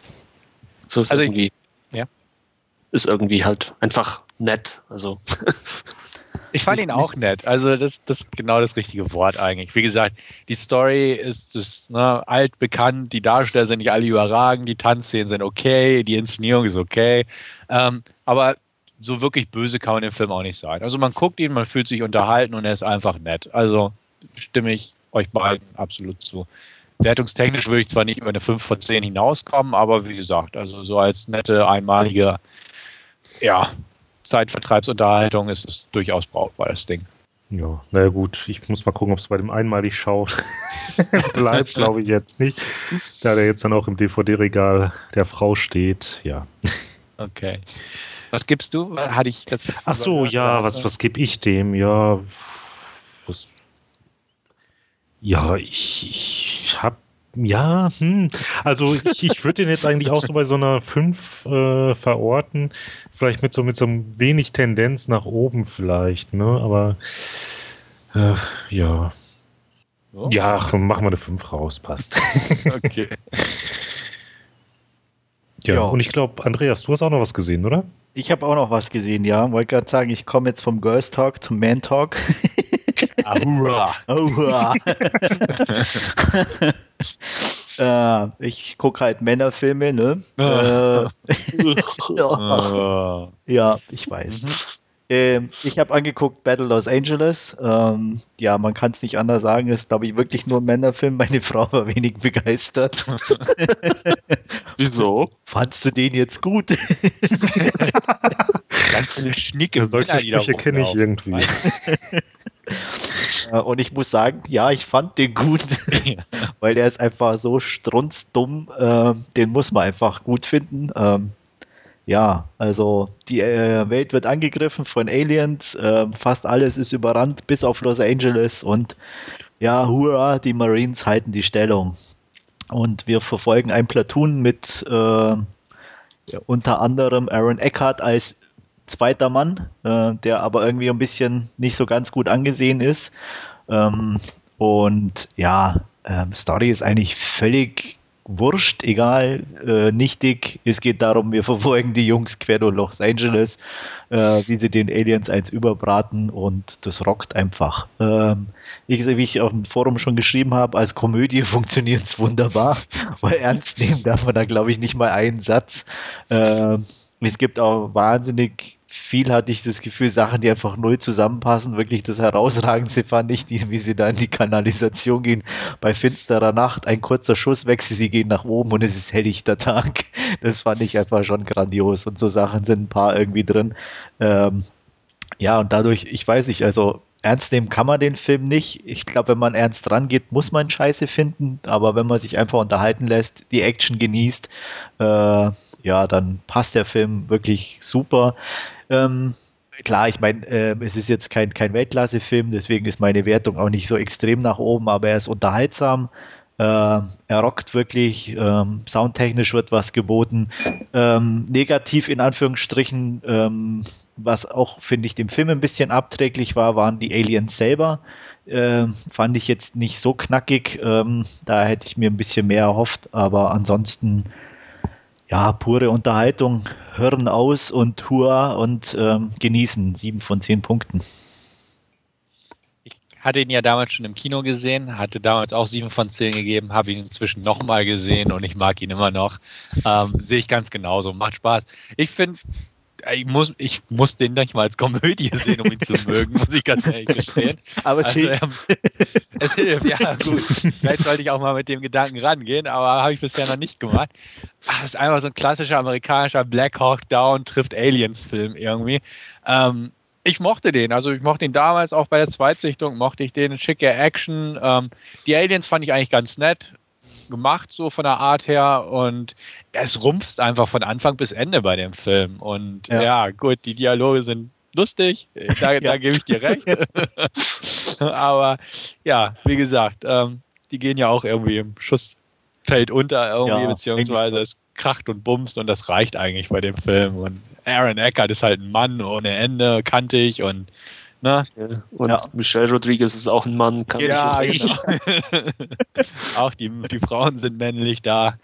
So ist also irgendwie. Ich, ja. Ist irgendwie halt einfach nett. Also. Ich fand ihn auch nett. Also das, das ist genau das richtige Wort eigentlich. Wie gesagt, die Story ist, ist ne, altbekannt, die Darsteller sind nicht alle überragend, die Tanzszenen sind okay, die Inszenierung ist okay. Ähm, aber so wirklich böse kann man den Film auch nicht sein. Also man guckt ihn, man fühlt sich unterhalten und er ist einfach nett. Also stimme ich euch beiden absolut zu. Wertungstechnisch würde ich zwar nicht über eine 5 von 10 hinauskommen, aber wie gesagt, also so als nette, einmalige, ja, Zeitvertreibsunterhaltung ist es durchaus brauchbar, das Ding. Ja, naja gut, ich muss mal gucken, ob es bei dem einmalig schaut bleibt, glaube ich jetzt nicht. Da der jetzt dann auch im DVD-Regal der Frau steht, ja. Okay. Was gibst du? Hatte ich das? Ach so, ja, was, was gebe ich dem? Ja, was, ja, ich, ich habe ja, hm. also ich, ich würde den jetzt eigentlich auch so bei so einer 5 äh, verorten. Vielleicht mit so mit so einem wenig Tendenz nach oben vielleicht, ne? Aber äh, ja. Oh. Ja, ach, machen wir eine 5 raus, passt. okay. ja, ja, und ich glaube, Andreas, du hast auch noch was gesehen, oder? Ich habe auch noch was gesehen, ja. Wollte gerade sagen, ich komme jetzt vom Girls Talk zum Man Talk. Ahura. Ahura. äh, ich gucke halt Männerfilme, ne? äh, ja, ich weiß. Mhm. Ähm, ich habe angeguckt Battle Los Angeles. Ähm, ja, man kann es nicht anders sagen. Es ist, glaube ich, wirklich nur ein Männerfilm. Meine Frau war wenig begeistert. Wieso? Fandst du den jetzt gut? Ganz eine schnicke Solche Sprüche kenne ich irgendwie. Äh, und ich muss sagen, ja, ich fand den gut, weil der ist einfach so strunzdumm. Äh, den muss man einfach gut finden. Ähm, ja, also die äh, Welt wird angegriffen von Aliens, äh, fast alles ist überrannt, bis auf Los Angeles und ja, hurra, die Marines halten die Stellung. Und wir verfolgen ein Platoon mit äh, unter anderem Aaron Eckhart als zweiter Mann, äh, der aber irgendwie ein bisschen nicht so ganz gut angesehen ist. Ähm, und ja, ähm, Story ist eigentlich völlig wurscht, egal, äh, nichtig. Es geht darum, wir verfolgen die Jungs quer durch Los Angeles, äh, wie sie den Aliens eins überbraten und das rockt einfach. Ähm, ich, wie ich auf dem Forum schon geschrieben habe, als Komödie funktioniert es wunderbar, weil ernst nehmen darf man da, glaube ich, nicht mal einen Satz. Ähm, es gibt auch wahnsinnig viel hatte ich das Gefühl, Sachen, die einfach null zusammenpassen. Wirklich das Herausragendste fand ich, wie sie da in die Kanalisation gehen. Bei finsterer Nacht ein kurzer Schusswechsel, sie gehen nach oben und es ist helllichter Tag. Das fand ich einfach schon grandios. Und so Sachen sind ein paar irgendwie drin. Ähm, ja, und dadurch, ich weiß nicht, also ernst nehmen kann man den Film nicht. Ich glaube, wenn man ernst rangeht, muss man Scheiße finden. Aber wenn man sich einfach unterhalten lässt, die Action genießt, äh, ja, dann passt der Film wirklich super. Ähm, klar, ich meine, äh, es ist jetzt kein, kein Weltklasse-Film, deswegen ist meine Wertung auch nicht so extrem nach oben, aber er ist unterhaltsam. Äh, er rockt wirklich, ähm, soundtechnisch wird was geboten. Ähm, negativ in Anführungsstrichen, ähm, was auch, finde ich, dem Film ein bisschen abträglich war, waren die Aliens selber. Äh, fand ich jetzt nicht so knackig. Ähm, da hätte ich mir ein bisschen mehr erhofft, aber ansonsten ja, pure Unterhaltung, hören aus und hurra und ähm, genießen. Sieben von zehn Punkten. Ich hatte ihn ja damals schon im Kino gesehen, hatte damals auch sieben von zehn gegeben, habe ihn inzwischen nochmal gesehen und ich mag ihn immer noch. Ähm, Sehe ich ganz genauso, macht Spaß. Ich finde, ich muss, ich muss den nicht mal als Komödie sehen, um ihn zu mögen, muss ich ganz ehrlich gestehen. Aber es also, hilft. Ähm, es hilft, ja, gut. Vielleicht sollte ich auch mal mit dem Gedanken rangehen, aber habe ich bisher noch nicht gemacht. Ach, das ist einfach so ein klassischer amerikanischer Black Hawk Down trifft Aliens-Film irgendwie. Ähm, ich mochte den, also ich mochte ihn damals auch bei der Zweitsichtung, mochte ich den, schicke Action. Ähm, die Aliens fand ich eigentlich ganz nett gemacht, so von der Art her. Und es rumpft einfach von Anfang bis Ende bei dem Film. Und ja, ja gut, die Dialoge sind lustig, da, ja. da gebe ich dir recht. Aber ja, wie gesagt, ähm, die gehen ja auch irgendwie im Schussfeld unter, irgendwie, ja, beziehungsweise es kracht und bumst und das reicht eigentlich bei dem Film. Und Aaron Eckert ist halt ein Mann ohne Ende, kantig und Ne? Und ja. Michelle Rodriguez ist auch ein Mann, kann ja, ich genau. Auch die, die Frauen sind männlich da.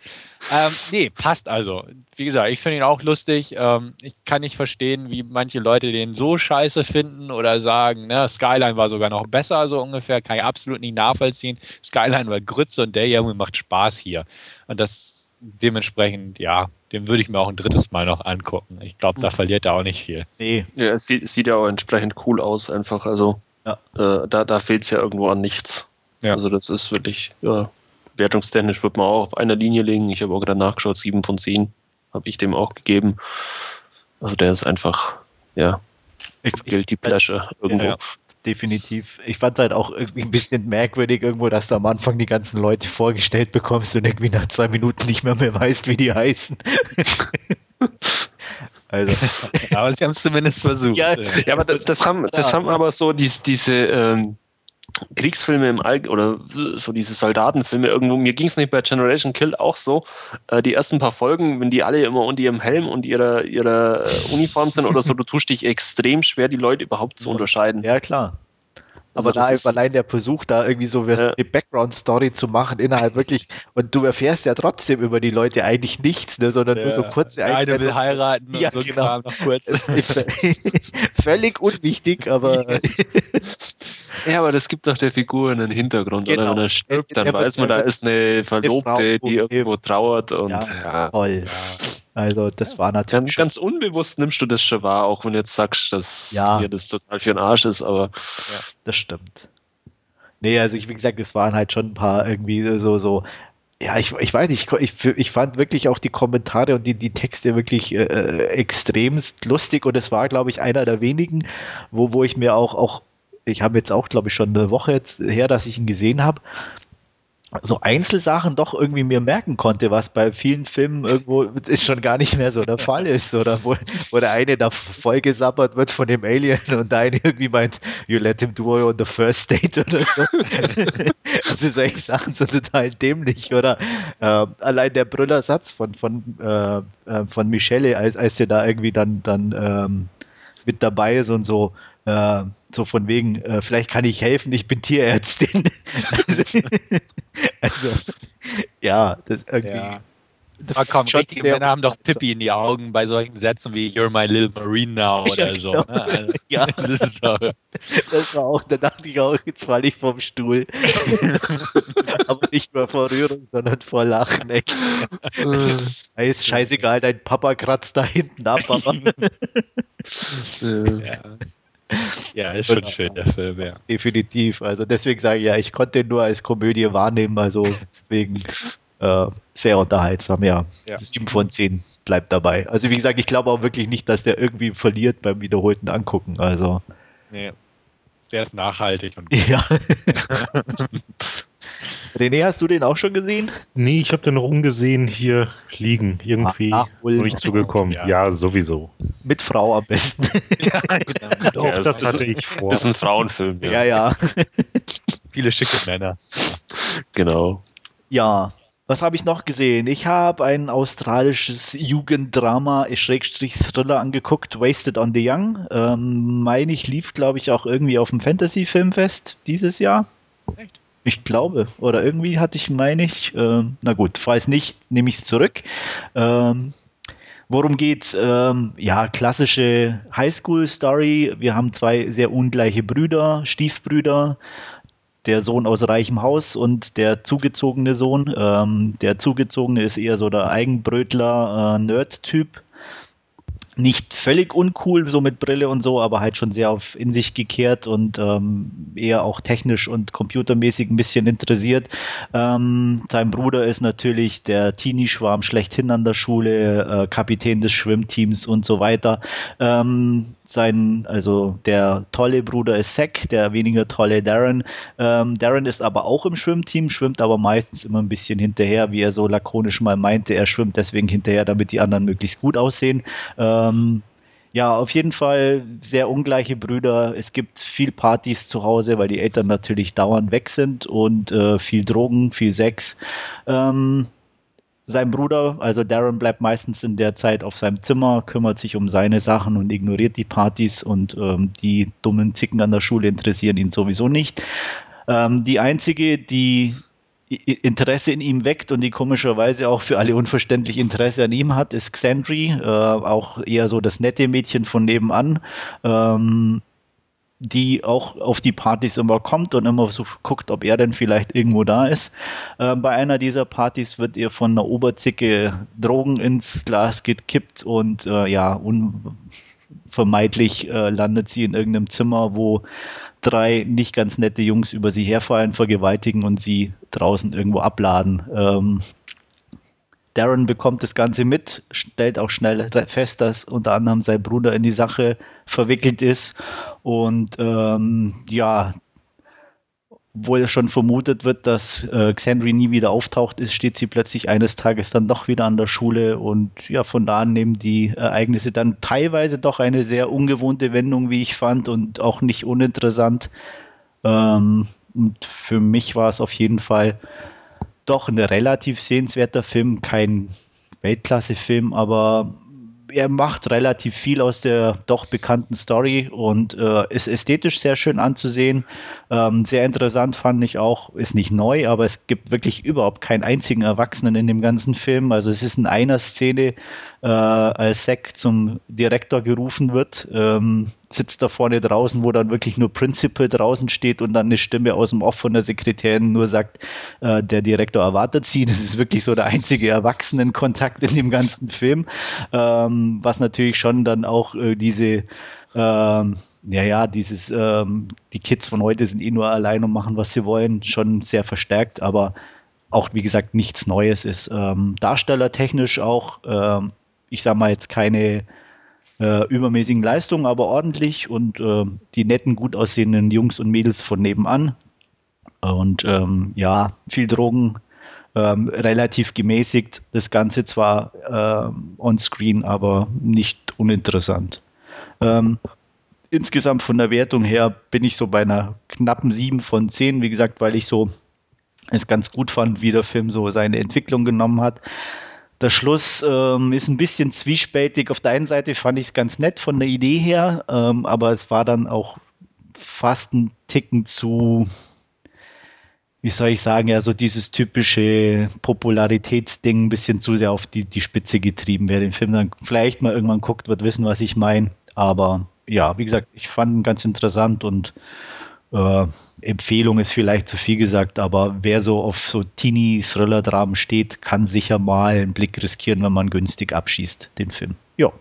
Ähm, nee, passt also. Wie gesagt, ich finde ihn auch lustig. Ähm, ich kann nicht verstehen, wie manche Leute den so scheiße finden oder sagen, ne, Skyline war sogar noch besser, so ungefähr. Kann ich absolut nicht nachvollziehen. Skyline war Grütze und der Junge macht Spaß hier. Und das dementsprechend, ja, den würde ich mir auch ein drittes Mal noch angucken. Ich glaube, da hm. verliert er auch nicht viel. Nee. Ja, es sieht, sieht ja auch entsprechend cool aus, einfach. Also ja. äh, da, da fehlt es ja irgendwo an nichts. Ja. Also das ist wirklich, ja, wertungstechnisch wird man auch auf einer Linie liegen. Ich habe auch gerade nachgeschaut, 7 von 10 habe ich dem auch gegeben. Also der ist einfach, ja, ich, Guilty Pleasure irgendwo. Definitiv. Ich fand halt auch irgendwie ein bisschen merkwürdig irgendwo, dass du am Anfang die ganzen Leute vorgestellt bekommst und irgendwie nach zwei Minuten nicht mehr mehr weißt, wie die heißen. also. Aber sie haben es zumindest versucht. Ja, ja aber das, das, haben, das haben aber so dies, diese ähm, Kriegsfilme im All oder so diese Soldatenfilme irgendwo. Mir ging es nicht bei Generation Kill auch so. Äh, die ersten paar Folgen, wenn die alle immer unter ihrem Helm und ihrer, ihrer äh, Uniform sind oder so, du tust dich extrem schwer, die Leute überhaupt zu unterscheiden. Ja, klar. Aber also da ist, allein der Versuch, da irgendwie so ja. eine Background-Story zu machen, innerhalb wirklich, und du erfährst ja trotzdem über die Leute eigentlich nichts, ne, sondern ja. nur so kurze Eine will heiraten ja, so genau. Kram noch kurz. Völlig unwichtig, aber. ja, aber das gibt doch der Figur einen Hintergrund, genau. oder? Wenn er stirbt, dann er weiß man, da ist eine Verlobte, die irgendwo trauert und ja. Toll. Also das war natürlich. Ganz, ganz, unbewusst nimmst du das schon wahr, auch wenn du jetzt sagst, dass ja. dir das total für den Arsch ist, aber. Ja, das stimmt. Nee, also ich, wie gesagt, es waren halt schon ein paar irgendwie so, so, ja, ich, ich weiß nicht, ich, ich fand wirklich auch die Kommentare und die, die Texte wirklich äh, äh extremst lustig und es war, glaube ich, einer der wenigen, wo, wo ich mir auch, auch ich habe jetzt auch, glaube ich, schon eine Woche jetzt her, dass ich ihn gesehen habe, so Einzelsachen doch irgendwie mir merken konnte, was bei vielen Filmen irgendwo schon gar nicht mehr so der Fall ist. Oder wo, wo der eine da vollgesabbert wird von dem Alien und der eine irgendwie meint, you let him do it on the first date oder so. also solche Sachen sind total dämlich. Oder äh, allein der Brüllersatz von, von, äh, äh, von Michelle, als, als sie da irgendwie dann, dann ähm, mit dabei ist und so, äh, so von wegen, äh, vielleicht kann ich helfen, ich bin Tierärztin. also, also, ja, das irgendwie. Ja. Oh, komm, richtige Männer haben doch Pippi in die Augen bei solchen Sätzen wie You're my little Marine now oder ja, so. Genau. Ne? Also, ja, das, ist so. das war auch, da dachte ich auch, jetzt falle ich vom Stuhl. Aber nicht mehr vor Rührung, sondern vor Lachen. Echt. hey, ist scheißegal, dein Papa kratzt da hinten ab, aber. ja. Ja, ist schon schön, der Film, ja. Definitiv. Also deswegen sage ich ja, ich konnte ihn nur als Komödie wahrnehmen, also deswegen äh, sehr unterhaltsam, ja. ja. 7 von 10 bleibt dabei. Also wie gesagt, ich glaube auch wirklich nicht, dass der irgendwie verliert beim wiederholten Angucken. Also. Nee. Der ist nachhaltig. Und ja. René, hast du den auch schon gesehen? Nee, ich habe den noch umgesehen hier liegen. Irgendwie Ach, nicht zugekommen. Ja. ja. sowieso. Mit Frau am besten. ja, genau. ja, das hatte ich vor. Das ist ein Frauenfilm. Ja, ja. ja. Viele schicke Männer. Genau. Ja, was habe ich noch gesehen? Ich habe ein australisches Jugenddrama, Schrägstrich Thriller angeguckt, Wasted on the Young. Ähm, meine ich, lief, glaube ich, auch irgendwie auf dem Fantasy Filmfest dieses Jahr. Echt? Ich glaube. Oder irgendwie hatte ich, meine ich, äh, na gut, falls nicht, nehme ich es zurück. Ähm, Worum geht's? Ähm, ja, klassische Highschool-Story. Wir haben zwei sehr ungleiche Brüder, Stiefbrüder. Der Sohn aus reichem Haus und der zugezogene Sohn. Ähm, der zugezogene ist eher so der Eigenbrötler, äh, nicht völlig uncool, so mit Brille und so, aber halt schon sehr auf in sich gekehrt und ähm, eher auch technisch und computermäßig ein bisschen interessiert. Ähm, sein Bruder ist natürlich der Teenie-Schwarm schlechthin an der Schule, äh, Kapitän des Schwimmteams und so weiter. Ähm, sein, also der tolle Bruder ist Zack, der weniger tolle Darren. Ähm, Darren ist aber auch im Schwimmteam, schwimmt aber meistens immer ein bisschen hinterher, wie er so lakonisch mal meinte. Er schwimmt deswegen hinterher, damit die anderen möglichst gut aussehen. Ähm, ja, auf jeden Fall sehr ungleiche Brüder. Es gibt viel Partys zu Hause, weil die Eltern natürlich dauernd weg sind und äh, viel Drogen, viel Sex. Ähm, sein Bruder, also Darren, bleibt meistens in der Zeit auf seinem Zimmer, kümmert sich um seine Sachen und ignoriert die Partys und ähm, die dummen Zicken an der Schule interessieren ihn sowieso nicht. Ähm, die einzige, die Interesse in ihm weckt und die komischerweise auch für alle unverständlich Interesse an ihm hat, ist Xandri, äh, auch eher so das nette Mädchen von nebenan. Ähm, die auch auf die Partys immer kommt und immer so guckt, ob er denn vielleicht irgendwo da ist. Äh, bei einer dieser Partys wird ihr von einer Oberzicke Drogen ins Glas gekippt und äh, ja, unvermeidlich äh, landet sie in irgendeinem Zimmer, wo drei nicht ganz nette Jungs über sie herfallen, vergewaltigen und sie draußen irgendwo abladen. Ähm, Darren bekommt das Ganze mit, stellt auch schnell fest, dass unter anderem sein Bruder in die Sache verwickelt ist. Und ähm, ja, obwohl schon vermutet wird, dass äh, Xandri nie wieder auftaucht ist, steht sie plötzlich eines Tages dann doch wieder an der Schule und ja, von da an nehmen die Ereignisse dann teilweise doch eine sehr ungewohnte Wendung, wie ich fand, und auch nicht uninteressant. Ähm, und für mich war es auf jeden Fall doch ein relativ sehenswerter Film, kein Weltklasse-Film, aber er macht relativ viel aus der doch bekannten Story und äh, ist ästhetisch sehr schön anzusehen. Ähm, sehr interessant fand ich auch, ist nicht neu, aber es gibt wirklich überhaupt keinen einzigen Erwachsenen in dem ganzen Film. Also es ist in einer Szene, äh, als Zack zum Direktor gerufen wird, ähm, sitzt da vorne draußen, wo dann wirklich nur Principal draußen steht und dann eine Stimme aus dem Off von der Sekretärin nur sagt, äh, der Direktor erwartet sie. Das ist wirklich so der einzige Erwachsenenkontakt in dem ganzen Film, ähm, was natürlich schon dann auch äh, diese ähm, ja, ja, dieses, ähm, die Kids von heute sind eh nur allein und machen, was sie wollen, schon sehr verstärkt, aber auch, wie gesagt, nichts Neues ist. Ähm, darstellertechnisch auch, ähm, ich sag mal jetzt keine äh, übermäßigen Leistungen, aber ordentlich und äh, die netten, gut aussehenden Jungs und Mädels von nebenan. Und ähm, ja, viel Drogen, ähm, relativ gemäßigt. Das Ganze zwar äh, on-screen, aber nicht uninteressant. Ähm, insgesamt von der Wertung her bin ich so bei einer knappen 7 von 10, wie gesagt, weil ich so es ganz gut fand, wie der Film so seine Entwicklung genommen hat. Der Schluss ähm, ist ein bisschen zwiespältig. Auf der einen Seite fand ich es ganz nett von der Idee her, ähm, aber es war dann auch fast ein Ticken zu, wie soll ich sagen, ja, so dieses typische Popularitätsding ein bisschen zu sehr auf die, die Spitze getrieben. Wer den Film dann vielleicht mal irgendwann guckt, wird wissen, was ich meine. Aber ja, wie gesagt, ich fand ihn ganz interessant und äh, Empfehlung ist vielleicht zu viel gesagt, aber wer so auf so Teenie-Thriller-Dramen steht, kann sicher mal einen Blick riskieren, wenn man günstig abschießt, den Film. Ja.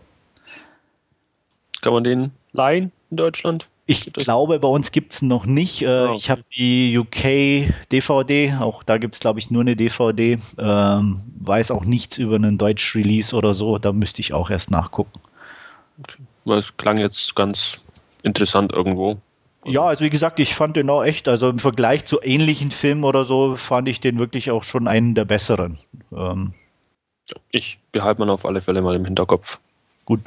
Kann man den leihen in Deutschland? Ich glaube, bei uns gibt es noch nicht. Äh, oh, okay. Ich habe die UK DVD, auch da gibt es, glaube ich, nur eine DVD. Ähm, weiß auch nichts über einen Deutsch-Release oder so. Da müsste ich auch erst nachgucken. Okay. Es klang jetzt ganz interessant irgendwo. Ja, also wie gesagt, ich fand den auch echt, also im Vergleich zu ähnlichen Filmen oder so, fand ich den wirklich auch schon einen der besseren. Ähm, ich behalte man auf alle Fälle mal im Hinterkopf. Gut.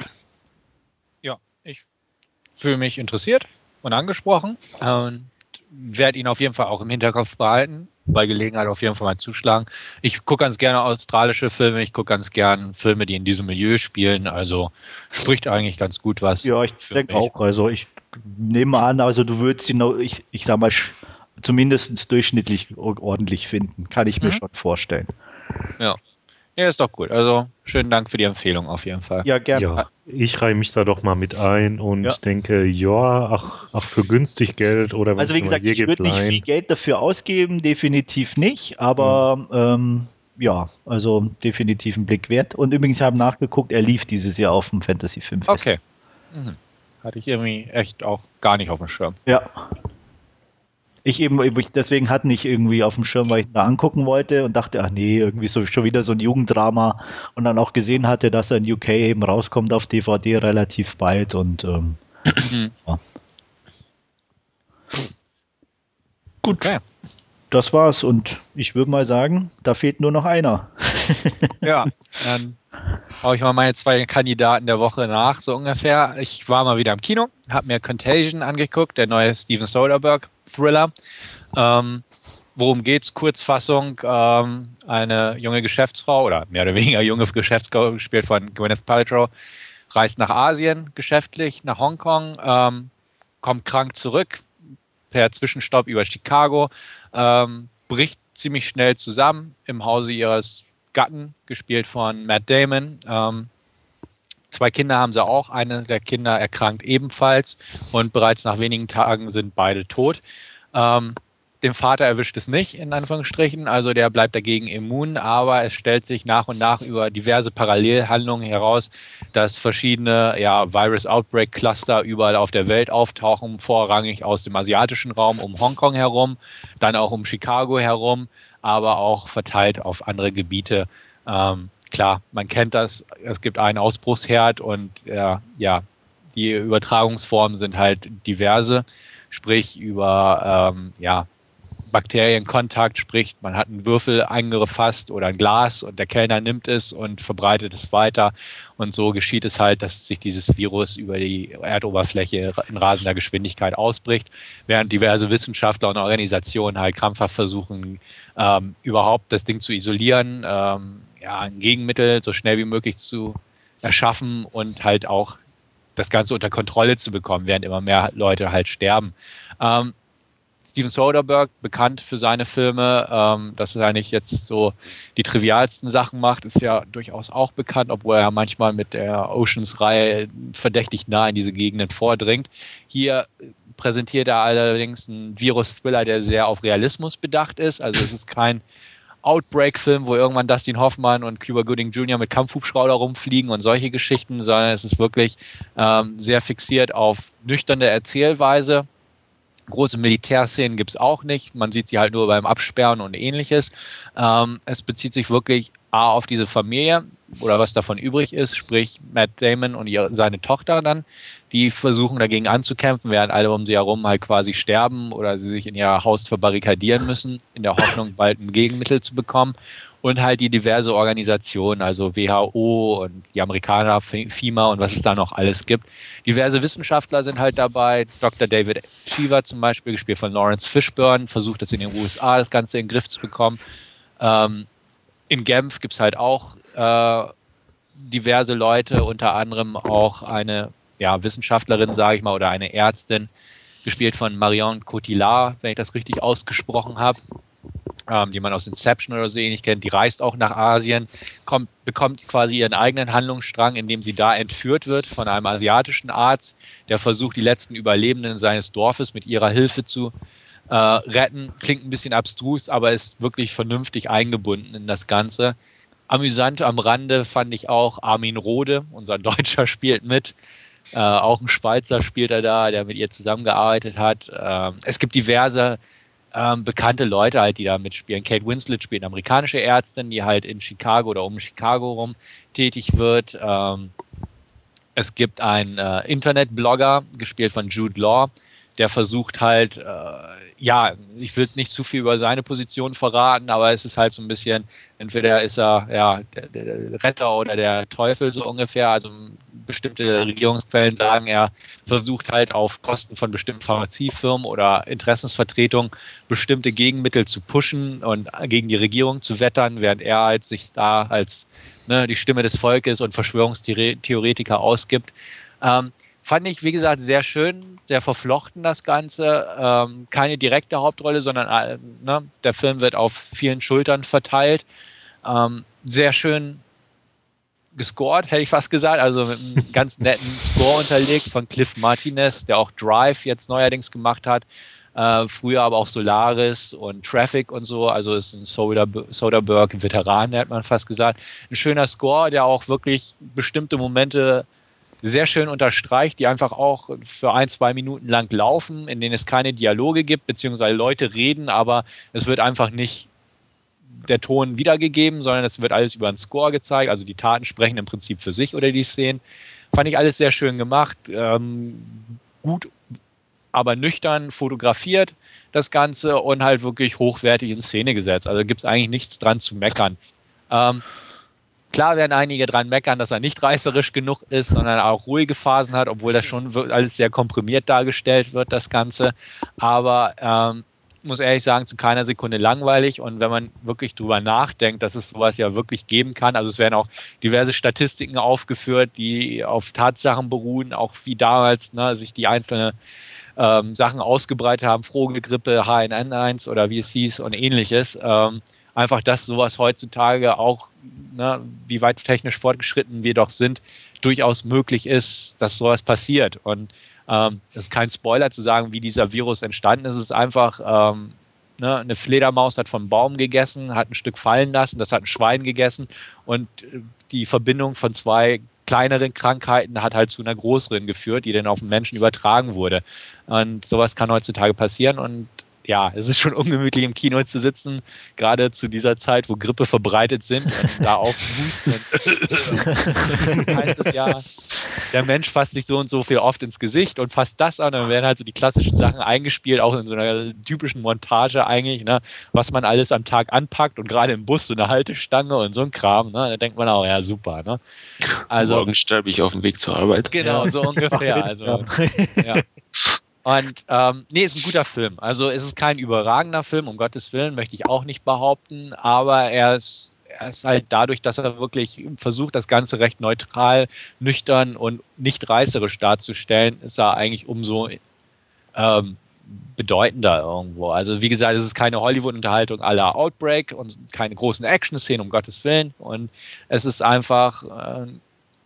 Ja, ich fühle mich interessiert und angesprochen und werde ihn auf jeden Fall auch im Hinterkopf behalten, bei Gelegenheit auf jeden Fall mal zuschlagen. Ich gucke ganz gerne australische Filme, ich gucke ganz gerne Filme, die in diesem Milieu spielen, also spricht eigentlich ganz gut was. Ja, ich denke auch, also ich nehme an, also du würdest ihn, ich, ich sag mal, zumindest durchschnittlich ordentlich finden. Kann ich mir mhm. schon vorstellen. Ja. Ja, ist doch gut. Also schönen Dank für die Empfehlung auf jeden Fall. Ja, gerne. Ja, ich reihe mich da doch mal mit ein und ja. denke, ja, ach, ach, für günstig Geld oder was Also wie gesagt, ich würde nicht viel Geld dafür ausgeben, definitiv nicht, aber mhm. ähm, ja, also definitiv einen Blick wert. Und übrigens haben nachgeguckt, er lief dieses Jahr auf dem Fantasy 5 Fest. Okay. Mhm. Hatte ich irgendwie echt auch gar nicht auf dem Schirm. Ja. Ich eben, deswegen hatte ich irgendwie auf dem Schirm, weil ich ihn da angucken wollte und dachte, ach nee, irgendwie so schon wieder so ein Jugenddrama und dann auch gesehen hatte, dass er in UK eben rauskommt auf DVD relativ bald und ähm, mhm. ja. Gut. Okay. Das war's und ich würde mal sagen, da fehlt nur noch einer. ja, dann haue ich mal meine zwei Kandidaten der Woche nach, so ungefähr. Ich war mal wieder im Kino, habe mir Contagion angeguckt, der neue Steven Soderbergh-Thriller. Ähm, worum geht's? Kurzfassung: ähm, Eine junge Geschäftsfrau oder mehr oder weniger junge Geschäftsfrau, gespielt von Gwyneth Paltrow, reist nach Asien geschäftlich, nach Hongkong, ähm, kommt krank zurück per Zwischenstopp über Chicago, ähm, bricht ziemlich schnell zusammen im Hause ihres Gatten, gespielt von Matt Damon. Ähm, zwei Kinder haben sie auch. Eine der Kinder erkrankt ebenfalls und bereits nach wenigen Tagen sind beide tot. Ähm, dem Vater erwischt es nicht, in Anführungsstrichen, also der bleibt dagegen immun, aber es stellt sich nach und nach über diverse Parallelhandlungen heraus, dass verschiedene ja, Virus-Outbreak-Cluster überall auf der Welt auftauchen, vorrangig aus dem asiatischen Raum um Hongkong herum, dann auch um Chicago herum aber auch verteilt auf andere Gebiete. Ähm, klar, man kennt das, es gibt einen Ausbruchsherd und äh, ja, die Übertragungsformen sind halt diverse, sprich über ähm, ja, Bakterienkontakt, sprich man hat einen Würfel eingefasst oder ein Glas und der Kellner nimmt es und verbreitet es weiter. Und so geschieht es halt, dass sich dieses Virus über die Erdoberfläche in rasender Geschwindigkeit ausbricht, während diverse Wissenschaftler und Organisationen halt krampfhaft versuchen, ähm, überhaupt das Ding zu isolieren, ähm, ja, ein Gegenmittel so schnell wie möglich zu erschaffen und halt auch das Ganze unter Kontrolle zu bekommen, während immer mehr Leute halt sterben. Ähm, Steven Soderbergh, bekannt für seine Filme, ähm, dass er eigentlich jetzt so die trivialsten Sachen macht, ist ja durchaus auch bekannt, obwohl er manchmal mit der Oceans-Reihe verdächtig nah in diese Gegenden vordringt. Hier präsentiert er allerdings einen Virus-Thriller, der sehr auf Realismus bedacht ist. Also es ist kein Outbreak-Film, wo irgendwann Dustin Hoffmann und Cuba Gooding Jr. mit Kampfhubschrauber rumfliegen und solche Geschichten, sondern es ist wirklich ähm, sehr fixiert auf nüchterne Erzählweise. Große Militärszenen gibt es auch nicht. Man sieht sie halt nur beim Absperren und ähnliches. Ähm, es bezieht sich wirklich A, auf diese Familie oder was davon übrig ist, sprich Matt Damon und ihre, seine Tochter dann, die versuchen dagegen anzukämpfen, während alle um sie herum halt quasi sterben oder sie sich in ihr Haus verbarrikadieren müssen, in der Hoffnung, bald ein Gegenmittel zu bekommen. Und halt die diverse Organisationen, also WHO und die Amerikaner, FIMA und was es da noch alles gibt. Diverse Wissenschaftler sind halt dabei. Dr. David Shiva zum Beispiel, gespielt von Lawrence Fishburne, versucht es in den USA, das Ganze in den Griff zu bekommen. Ähm, in Genf gibt es halt auch äh, diverse Leute, unter anderem auch eine ja, Wissenschaftlerin, sage ich mal, oder eine Ärztin, gespielt von Marion Cotillard, wenn ich das richtig ausgesprochen habe, ähm, die man aus Inception oder so ähnlich kennt. Die reist auch nach Asien, kommt, bekommt quasi ihren eigenen Handlungsstrang, indem sie da entführt wird von einem asiatischen Arzt, der versucht, die letzten Überlebenden seines Dorfes mit ihrer Hilfe zu äh, retten. Klingt ein bisschen abstrus, aber ist wirklich vernünftig eingebunden in das Ganze. Amüsant am Rande fand ich auch Armin Rode, unser Deutscher, spielt mit. Äh, auch ein Schweizer spielt er da, der mit ihr zusammengearbeitet hat. Äh, es gibt diverse ähm, bekannte Leute halt, die da mitspielen. Kate Winslet spielt eine amerikanische Ärztin, die halt in Chicago oder um Chicago rum tätig wird. Ähm, es gibt einen äh, Internetblogger, gespielt von Jude Law, der versucht halt, äh, ja, ich will nicht zu viel über seine Position verraten, aber es ist halt so ein bisschen, entweder ist er ja der, der Retter oder der Teufel so ungefähr. Also bestimmte Regierungsquellen sagen, er versucht halt auf Kosten von bestimmten Pharmaziefirmen oder Interessensvertretungen bestimmte Gegenmittel zu pushen und gegen die Regierung zu wettern, während er halt sich da als ne, die Stimme des Volkes und Verschwörungstheoretiker ausgibt. Ähm, Fand ich, wie gesagt, sehr schön, sehr verflochten das Ganze. Ähm, keine direkte Hauptrolle, sondern äh, ne, der Film wird auf vielen Schultern verteilt. Ähm, sehr schön gescored, hätte ich fast gesagt. Also mit einem ganz netten Score unterlegt von Cliff Martinez, der auch Drive jetzt neuerdings gemacht hat. Äh, früher aber auch Solaris und Traffic und so. Also ist ein Soderbergh Veteran, hat man fast gesagt. Ein schöner Score, der auch wirklich bestimmte Momente sehr schön unterstreicht, die einfach auch für ein, zwei Minuten lang laufen, in denen es keine Dialoge gibt, beziehungsweise Leute reden, aber es wird einfach nicht der Ton wiedergegeben, sondern es wird alles über einen Score gezeigt. Also die Taten sprechen im Prinzip für sich oder die Szenen. Fand ich alles sehr schön gemacht, ähm, gut, aber nüchtern fotografiert das Ganze und halt wirklich hochwertig in Szene gesetzt. Also gibt es eigentlich nichts dran zu meckern. Ähm, Klar werden einige dran meckern, dass er nicht reißerisch genug ist, sondern auch ruhige Phasen hat, obwohl das schon alles sehr komprimiert dargestellt wird, das Ganze. Aber ähm, muss ehrlich sagen, zu keiner Sekunde langweilig. Und wenn man wirklich drüber nachdenkt, dass es sowas ja wirklich geben kann, also es werden auch diverse Statistiken aufgeführt, die auf Tatsachen beruhen, auch wie damals ne, sich die einzelnen ähm, Sachen ausgebreitet haben, Vogelgrippe, HNN1 oder wie es hieß und ähnliches. Ähm, einfach, dass sowas heutzutage auch, ne, wie weit technisch fortgeschritten wir doch sind, durchaus möglich ist, dass sowas passiert. Und ähm, es ist kein Spoiler zu sagen, wie dieser Virus entstanden ist. Es ist einfach, ähm, ne, eine Fledermaus hat vom Baum gegessen, hat ein Stück fallen lassen, das hat ein Schwein gegessen und die Verbindung von zwei kleineren Krankheiten hat halt zu einer größeren geführt, die dann auf den Menschen übertragen wurde. Und sowas kann heutzutage passieren und ja, es ist schon ungemütlich im Kino zu sitzen, gerade zu dieser Zeit, wo Grippe verbreitet sind und da auch husten. heißt es ja, der Mensch fasst sich so und so viel oft ins Gesicht und fasst das an. Dann werden halt so die klassischen Sachen eingespielt, auch in so einer typischen Montage eigentlich, ne, was man alles am Tag anpackt und gerade im Bus so eine Haltestange und so ein Kram. Ne, da denkt man auch, ja, super. Ne? Also, Morgen sterbe ich auf dem Weg zur Arbeit. Genau, so ungefähr. Also, ja. Und ähm, nee, ist ein guter Film. Also es ist kein überragender Film, um Gottes Willen, möchte ich auch nicht behaupten, aber er ist, er ist halt dadurch, dass er wirklich versucht, das Ganze recht neutral, nüchtern und nicht reißerisch darzustellen, ist er eigentlich umso ähm, bedeutender irgendwo. Also wie gesagt, es ist keine Hollywood-Unterhaltung aller Outbreak und keine großen Action-Szenen, um Gottes Willen. Und es ist einfach ein äh,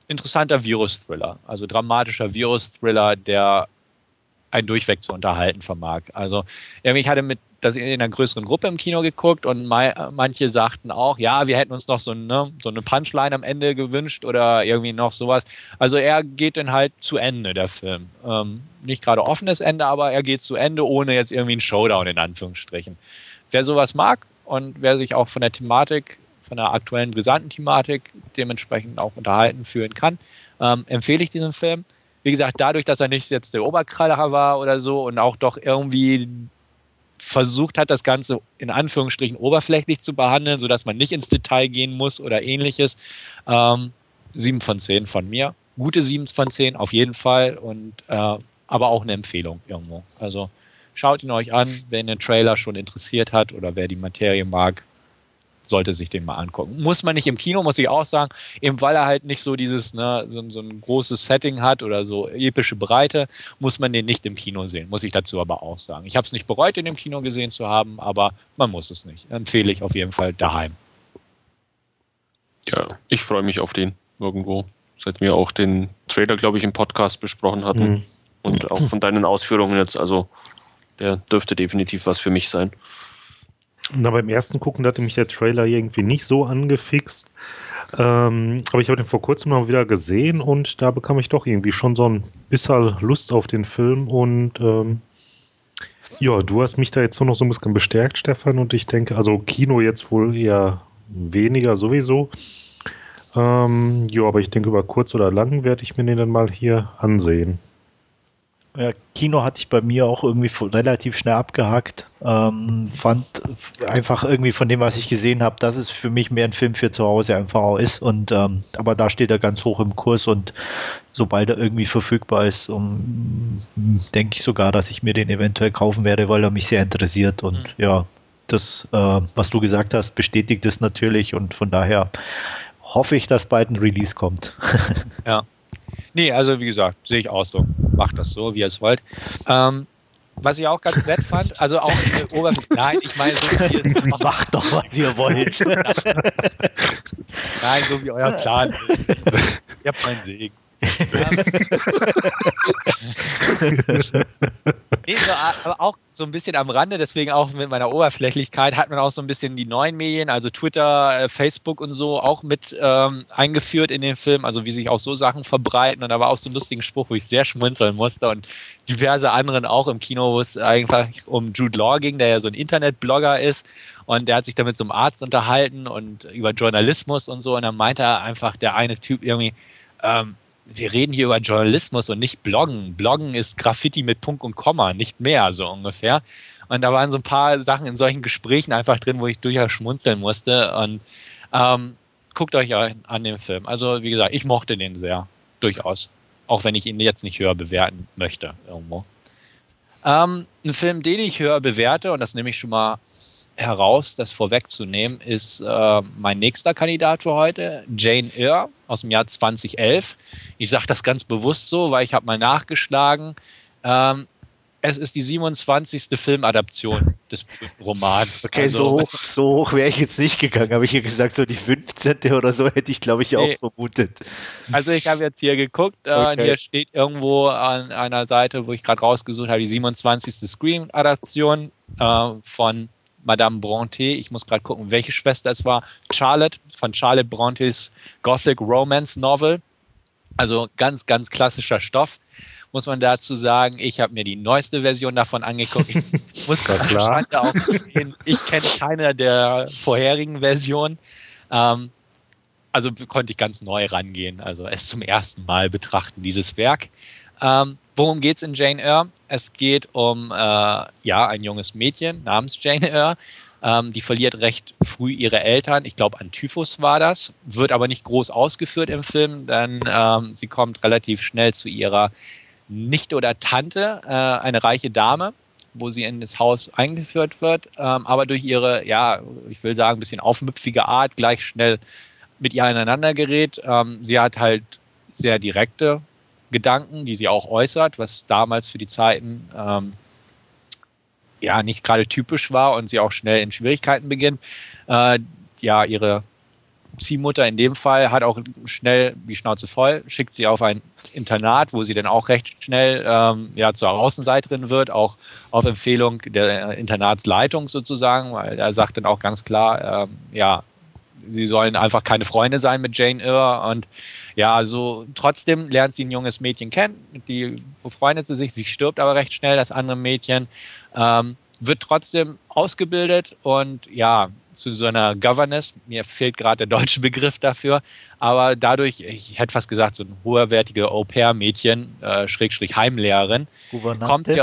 interessanter Virus-Thriller, also dramatischer Virus-Thriller, der einen durchweg zu unterhalten vermag. Also ich hatte mit das in einer größeren Gruppe im Kino geguckt und manche sagten auch, ja, wir hätten uns noch so eine, so eine Punchline am Ende gewünscht oder irgendwie noch sowas. Also er geht dann halt zu Ende, der Film. Ähm, nicht gerade offenes Ende, aber er geht zu Ende, ohne jetzt irgendwie einen Showdown in Anführungsstrichen. Wer sowas mag und wer sich auch von der Thematik von der aktuellen brisanten Thematik dementsprechend auch unterhalten führen kann, ähm, empfehle ich diesen Film. Wie gesagt, dadurch, dass er nicht jetzt der Oberkraller war oder so und auch doch irgendwie versucht hat, das Ganze in Anführungsstrichen oberflächlich zu behandeln, sodass man nicht ins Detail gehen muss oder ähnliches. Ähm, 7 von 10 von mir. Gute 7 von 10 auf jeden Fall und äh, aber auch eine Empfehlung irgendwo. Also schaut ihn euch an, wer den Trailer schon interessiert hat oder wer die Materie mag, sollte sich den mal angucken. Muss man nicht im Kino, muss ich auch sagen, eben weil er halt nicht so dieses, ne, so, so, ein großes Setting hat oder so epische Breite, muss man den nicht im Kino sehen, muss ich dazu aber auch sagen. Ich habe es nicht bereut, ihn im Kino gesehen zu haben, aber man muss es nicht. Empfehle ich auf jeden Fall daheim. Ja, ich freue mich auf den irgendwo, seit wir auch den Trailer, glaube ich, im Podcast besprochen hatten mhm. und auch von deinen Ausführungen jetzt, also der dürfte definitiv was für mich sein. Na, beim ersten Gucken hatte mich der Trailer irgendwie nicht so angefixt. Ähm, aber ich habe den vor kurzem mal wieder gesehen und da bekam ich doch irgendwie schon so ein bisschen Lust auf den Film. Und ähm, ja, du hast mich da jetzt nur noch so ein bisschen bestärkt, Stefan. Und ich denke, also Kino jetzt wohl eher weniger sowieso. Ähm, ja, aber ich denke, über kurz oder lang werde ich mir den dann mal hier ansehen. Ja, Kino hatte ich bei mir auch irgendwie relativ schnell abgehakt. Ähm, fand einfach irgendwie von dem, was ich gesehen habe, dass es für mich mehr ein Film für zu Hause einfach auch ist. Und ähm, aber da steht er ganz hoch im Kurs und sobald er irgendwie verfügbar ist, um, denke ich sogar, dass ich mir den eventuell kaufen werde, weil er mich sehr interessiert. Und mhm. ja, das, äh, was du gesagt hast, bestätigt es natürlich und von daher hoffe ich, dass bald ein Release kommt. ja. Nee, also wie gesagt, sehe ich auch so. Macht das so, wie ihr es wollt. Ähm, was ich auch ganz nett fand, also auch Oberfläche. Nein, ich meine, so wie es macht doch, was ihr wollt. Nein, so wie euer Plan ist. Ihr habt meinen Segen. nee, so, aber auch so ein bisschen am Rande, deswegen auch mit meiner Oberflächlichkeit, hat man auch so ein bisschen die neuen Medien, also Twitter, äh, Facebook und so, auch mit ähm, eingeführt in den Film, also wie sich auch so Sachen verbreiten. Und da war auch so ein lustiger Spruch, wo ich sehr schmunzeln musste und diverse anderen auch im Kino, wo es einfach um Jude Law ging, der ja so ein Internetblogger ist. Und der hat sich damit einem Arzt unterhalten und über Journalismus und so. Und dann meinte er einfach, der eine Typ irgendwie, ähm, wir reden hier über Journalismus und nicht Bloggen. Bloggen ist Graffiti mit Punkt und Komma, nicht mehr, so ungefähr. Und da waren so ein paar Sachen in solchen Gesprächen einfach drin, wo ich durchaus schmunzeln musste. Und ähm, guckt euch an den Film. Also, wie gesagt, ich mochte den sehr, durchaus. Auch wenn ich ihn jetzt nicht höher bewerten möchte, irgendwo. Ähm, ein Film, den ich höher bewerte, und das nehme ich schon mal heraus, das vorwegzunehmen, ist äh, mein nächster Kandidat für heute, Jane Eyre aus dem Jahr 2011. Ich sage das ganz bewusst so, weil ich habe mal nachgeschlagen. Ähm, es ist die 27. Filmadaption des Romans. Okay, also, so hoch, so hoch wäre ich jetzt nicht gegangen, habe ich hier gesagt, so die 15. oder so hätte ich, glaube ich, auch nee. vermutet. Also ich habe jetzt hier geguckt, äh, okay. hier steht irgendwo an einer Seite, wo ich gerade rausgesucht habe, die 27. Scream-Adaption äh, von Madame Bronte. Ich muss gerade gucken, welche Schwester es war. Charlotte von Charlotte Brontes Gothic Romance Novel. Also ganz, ganz klassischer Stoff. Muss man dazu sagen, ich habe mir die neueste Version davon angeguckt. Ich muss klar. auch hin, ich kenne keine der vorherigen Versionen. Ähm, also konnte ich ganz neu rangehen, also es zum ersten Mal betrachten, dieses Werk. Ähm, worum geht es in Jane Eyre? Es geht um äh, ja, ein junges Mädchen namens Jane Eyre. Ähm, die verliert recht früh ihre Eltern. Ich glaube, an Typhus war das. Wird aber nicht groß ausgeführt im Film, denn ähm, sie kommt relativ schnell zu ihrer Nichte oder Tante, äh, eine reiche Dame, wo sie in das Haus eingeführt wird. Ähm, aber durch ihre, ja, ich will sagen, ein bisschen aufmüpfige Art gleich schnell mit ihr aneinander gerät. Ähm, sie hat halt sehr direkte Gedanken, die sie auch äußert, was damals für die Zeiten ähm, ja nicht gerade typisch war und sie auch schnell in Schwierigkeiten beginnt. Äh, ja, ihre Ziehmutter in dem Fall hat auch schnell die Schnauze voll, schickt sie auf ein Internat, wo sie dann auch recht schnell ähm, ja, zur Außenseiterin wird, auch auf Empfehlung der Internatsleitung sozusagen, weil er sagt dann auch ganz klar, ähm, ja, sie sollen einfach keine Freunde sein mit Jane Eyre und ja, also trotzdem lernt sie ein junges Mädchen kennen, die befreundet sie sich, sie stirbt aber recht schnell, das andere Mädchen, ähm, wird trotzdem ausgebildet und ja, zu so einer Governess. Mir fehlt gerade der deutsche Begriff dafür. Aber dadurch, ich hätte fast gesagt, so ein hoherwertige Au-pair-Mädchen, äh, Schrägstrich Heimlehrerin, kommt sie.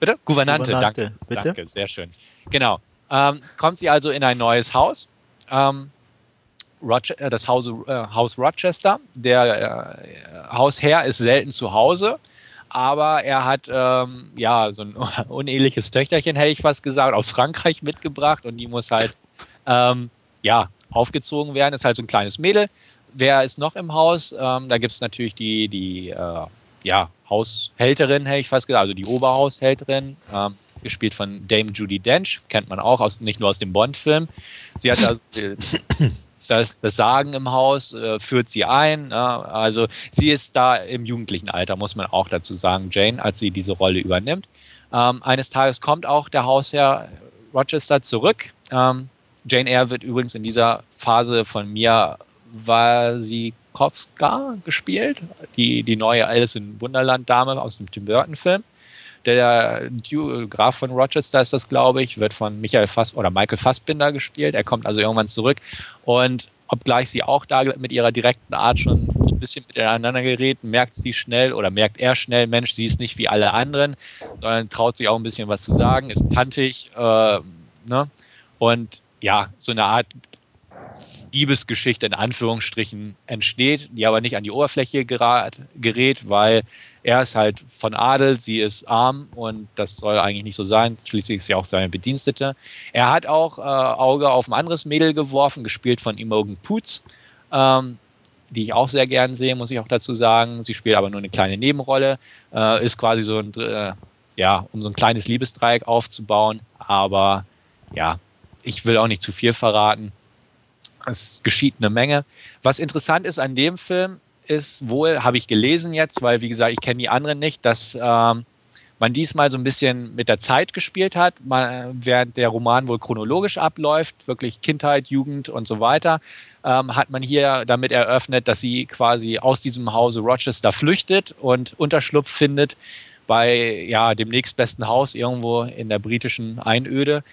Bitte? Gouvernante, Gouvernante danke. Bitte? Danke, sehr schön. Genau. Ähm, kommt sie also in ein neues Haus. Ähm, Roche äh, das Haus, äh, Haus Rochester. Der äh, Hausherr ist selten zu Hause aber er hat ähm, ja so ein uneheliches Töchterchen, hätte ich fast gesagt, aus Frankreich mitgebracht und die muss halt ähm, ja aufgezogen werden. Ist halt so ein kleines Mädel. Wer ist noch im Haus? Ähm, da gibt es natürlich die, die äh, ja, Haushälterin, hätte ich fast gesagt, also die Oberhaushälterin, ähm, gespielt von Dame Judy Dench, kennt man auch, aus, nicht nur aus dem Bond-Film. Sie hat also das, das Sagen im Haus äh, führt sie ein. Ja, also sie ist da im jugendlichen Alter, muss man auch dazu sagen, Jane, als sie diese Rolle übernimmt. Ähm, eines Tages kommt auch der Hausherr Rochester zurück. Ähm, Jane Eyre wird übrigens in dieser Phase von Mia Wasikowska gespielt, die, die neue Alice in Wunderland-Dame aus dem Tim Burton-Film. Der Graf von Rochester ist das, glaube ich, wird von Michael Fass oder Michael Fassbinder gespielt. Er kommt also irgendwann zurück und obgleich sie auch da mit ihrer direkten Art schon so ein bisschen miteinander gerät, merkt sie schnell oder merkt er schnell, Mensch, sie ist nicht wie alle anderen, sondern traut sich auch ein bisschen was zu sagen, ist kantig, äh, ne? Und ja, so eine Art Liebesgeschichte in Anführungsstrichen entsteht, die aber nicht an die Oberfläche gerät, weil er ist halt von Adel, sie ist arm und das soll eigentlich nicht so sein. Schließlich ist sie auch seine Bedienstete. Er hat auch äh, Auge auf ein anderes Mädel geworfen, gespielt von Imogen Poots, ähm, die ich auch sehr gern sehe, muss ich auch dazu sagen. Sie spielt aber nur eine kleine Nebenrolle, äh, ist quasi so ein, äh, ja, um so ein kleines Liebesdreieck aufzubauen. Aber ja, ich will auch nicht zu viel verraten. Es geschieht eine Menge. Was interessant ist an dem Film, ist wohl, habe ich gelesen jetzt, weil wie gesagt, ich kenne die anderen nicht, dass ähm, man diesmal so ein bisschen mit der Zeit gespielt hat, man, während der Roman wohl chronologisch abläuft, wirklich Kindheit, Jugend und so weiter, ähm, hat man hier damit eröffnet, dass sie quasi aus diesem Hause Rochester flüchtet und Unterschlupf findet bei ja, dem nächstbesten Haus irgendwo in der britischen Einöde.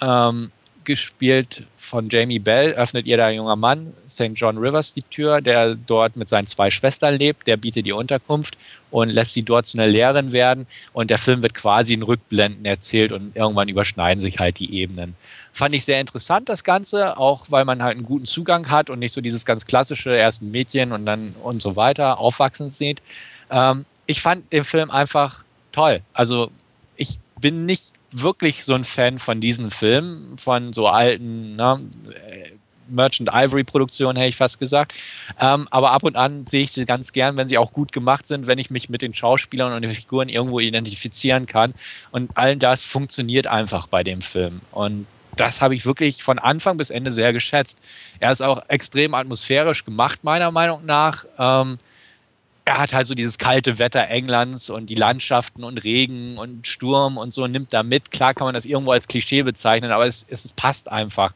Ähm, gespielt von Jamie Bell, öffnet ihr der junger Mann, St. John Rivers, die Tür, der dort mit seinen zwei Schwestern lebt. Der bietet ihr Unterkunft und lässt sie dort zu einer Lehrerin werden. Und der Film wird quasi in Rückblenden erzählt und irgendwann überschneiden sich halt die Ebenen. Fand ich sehr interessant, das Ganze, auch weil man halt einen guten Zugang hat und nicht so dieses ganz klassische erst ein Mädchen und dann und so weiter aufwachsen sieht. Ähm, ich fand den Film einfach toll. Also ich bin nicht wirklich so ein Fan von diesen Filmen, von so alten ne, Merchant Ivory Produktionen, hätte ich fast gesagt. Ähm, aber ab und an sehe ich sie ganz gern, wenn sie auch gut gemacht sind, wenn ich mich mit den Schauspielern und den Figuren irgendwo identifizieren kann. Und all das funktioniert einfach bei dem Film. Und das habe ich wirklich von Anfang bis Ende sehr geschätzt. Er ist auch extrem atmosphärisch gemacht, meiner Meinung nach. Ähm, er hat halt so dieses kalte Wetter Englands und die Landschaften und Regen und Sturm und so nimmt da mit. Klar kann man das irgendwo als Klischee bezeichnen, aber es, es passt einfach.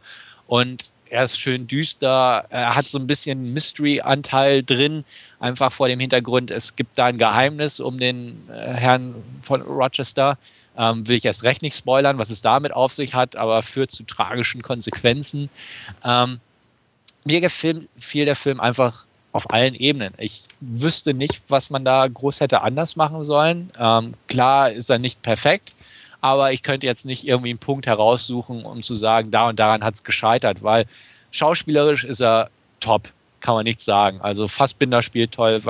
Und er ist schön düster, er hat so ein bisschen Mystery-Anteil drin, einfach vor dem Hintergrund, es gibt da ein Geheimnis um den äh, Herrn von Rochester. Ähm, will ich erst recht nicht spoilern, was es damit auf sich hat, aber führt zu tragischen Konsequenzen. Ähm, mir gefiel der Film einfach auf allen Ebenen. Ich wüsste nicht, was man da groß hätte anders machen sollen. Ähm, klar ist er nicht perfekt, aber ich könnte jetzt nicht irgendwie einen Punkt heraussuchen, um zu sagen, da und daran hat es gescheitert, weil schauspielerisch ist er top, kann man nichts sagen. Also Fassbinder spielt toll,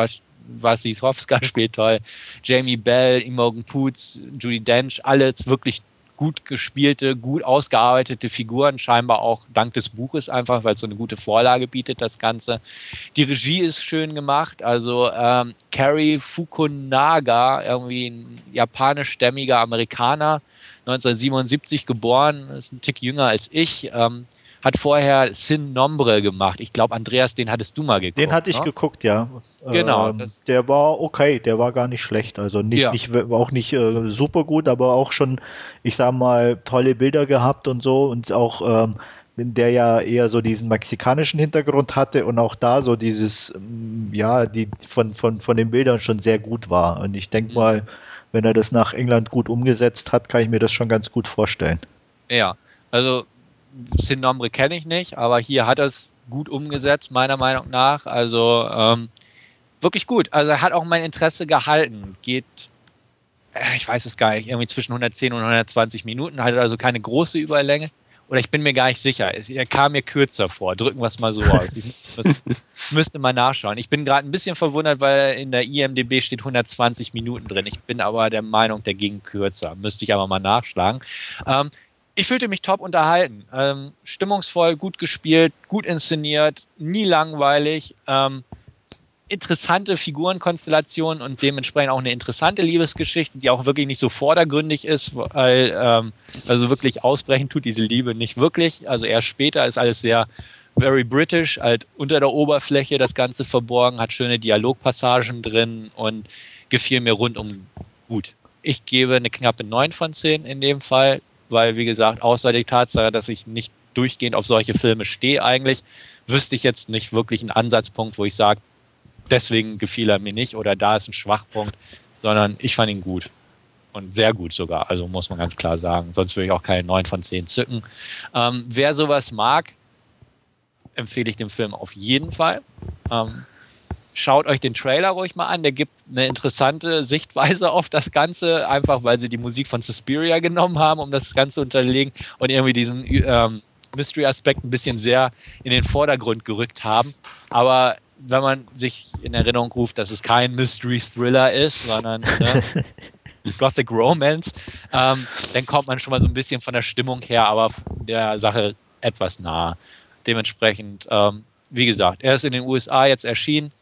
Wasisowska spielt toll, Jamie Bell, Imogen Poots, Judy Dench, alles wirklich gut gespielte, gut ausgearbeitete Figuren, scheinbar auch dank des Buches einfach, weil es so eine gute Vorlage bietet, das Ganze. Die Regie ist schön gemacht, also ähm, Carrie Fukunaga, irgendwie ein japanischstämmiger Amerikaner, 1977 geboren, ist ein Tick jünger als ich. Ähm, hat vorher Sin Nombre gemacht. Ich glaube, Andreas, den hattest du mal geguckt. Den hatte ich ne? geguckt, ja. Genau. Ähm, der war okay, der war gar nicht schlecht. Also nicht, ja. nicht auch nicht äh, super gut, aber auch schon, ich sag mal, tolle Bilder gehabt und so und auch ähm, der ja eher so diesen mexikanischen Hintergrund hatte und auch da so dieses, ähm, ja, die von, von, von den Bildern schon sehr gut war. Und ich denke mhm. mal, wenn er das nach England gut umgesetzt hat, kann ich mir das schon ganz gut vorstellen. Ja, also Sin Nombre kenne ich nicht, aber hier hat er es gut umgesetzt, meiner Meinung nach. Also ähm, wirklich gut. Also er hat auch mein Interesse gehalten. Geht, äh, ich weiß es gar nicht, irgendwie zwischen 110 und 120 Minuten, hat also keine große Überlänge. Oder ich bin mir gar nicht sicher. Er kam mir kürzer vor. Drücken wir es mal so aus. Ich müsste, müsste mal nachschauen. Ich bin gerade ein bisschen verwundert, weil in der IMDB steht 120 Minuten drin. Ich bin aber der Meinung, der ging kürzer. Müsste ich aber mal nachschlagen. Ähm, ich fühlte mich top unterhalten. Ähm, stimmungsvoll, gut gespielt, gut inszeniert, nie langweilig. Ähm, interessante Figurenkonstellation und dementsprechend auch eine interessante Liebesgeschichte, die auch wirklich nicht so vordergründig ist, weil ähm, also wirklich ausbrechen tut diese Liebe nicht wirklich. Also erst später ist alles sehr very British, halt unter der Oberfläche das Ganze verborgen, hat schöne Dialogpassagen drin und gefiel mir rundum gut. Ich gebe eine knappe 9 von 10 in dem Fall, weil, wie gesagt, außer der Tatsache, dass ich nicht durchgehend auf solche Filme stehe eigentlich, wüsste ich jetzt nicht wirklich einen Ansatzpunkt, wo ich sage, deswegen gefiel er mir nicht oder da ist ein Schwachpunkt, sondern ich fand ihn gut. Und sehr gut sogar, also muss man ganz klar sagen. Sonst würde ich auch keine 9 von 10 zücken. Ähm, wer sowas mag, empfehle ich den Film auf jeden Fall. Ähm, schaut euch den Trailer ruhig mal an. Der gibt eine interessante Sichtweise auf das Ganze, einfach weil sie die Musik von Suspiria genommen haben, um das Ganze zu unterlegen und irgendwie diesen ähm, Mystery-Aspekt ein bisschen sehr in den Vordergrund gerückt haben. Aber wenn man sich in Erinnerung ruft, dass es kein Mystery-Thriller ist, sondern ne, Gothic Romance, ähm, dann kommt man schon mal so ein bisschen von der Stimmung her, aber der Sache etwas nahe. Dementsprechend, ähm, wie gesagt, er ist in den USA jetzt erschienen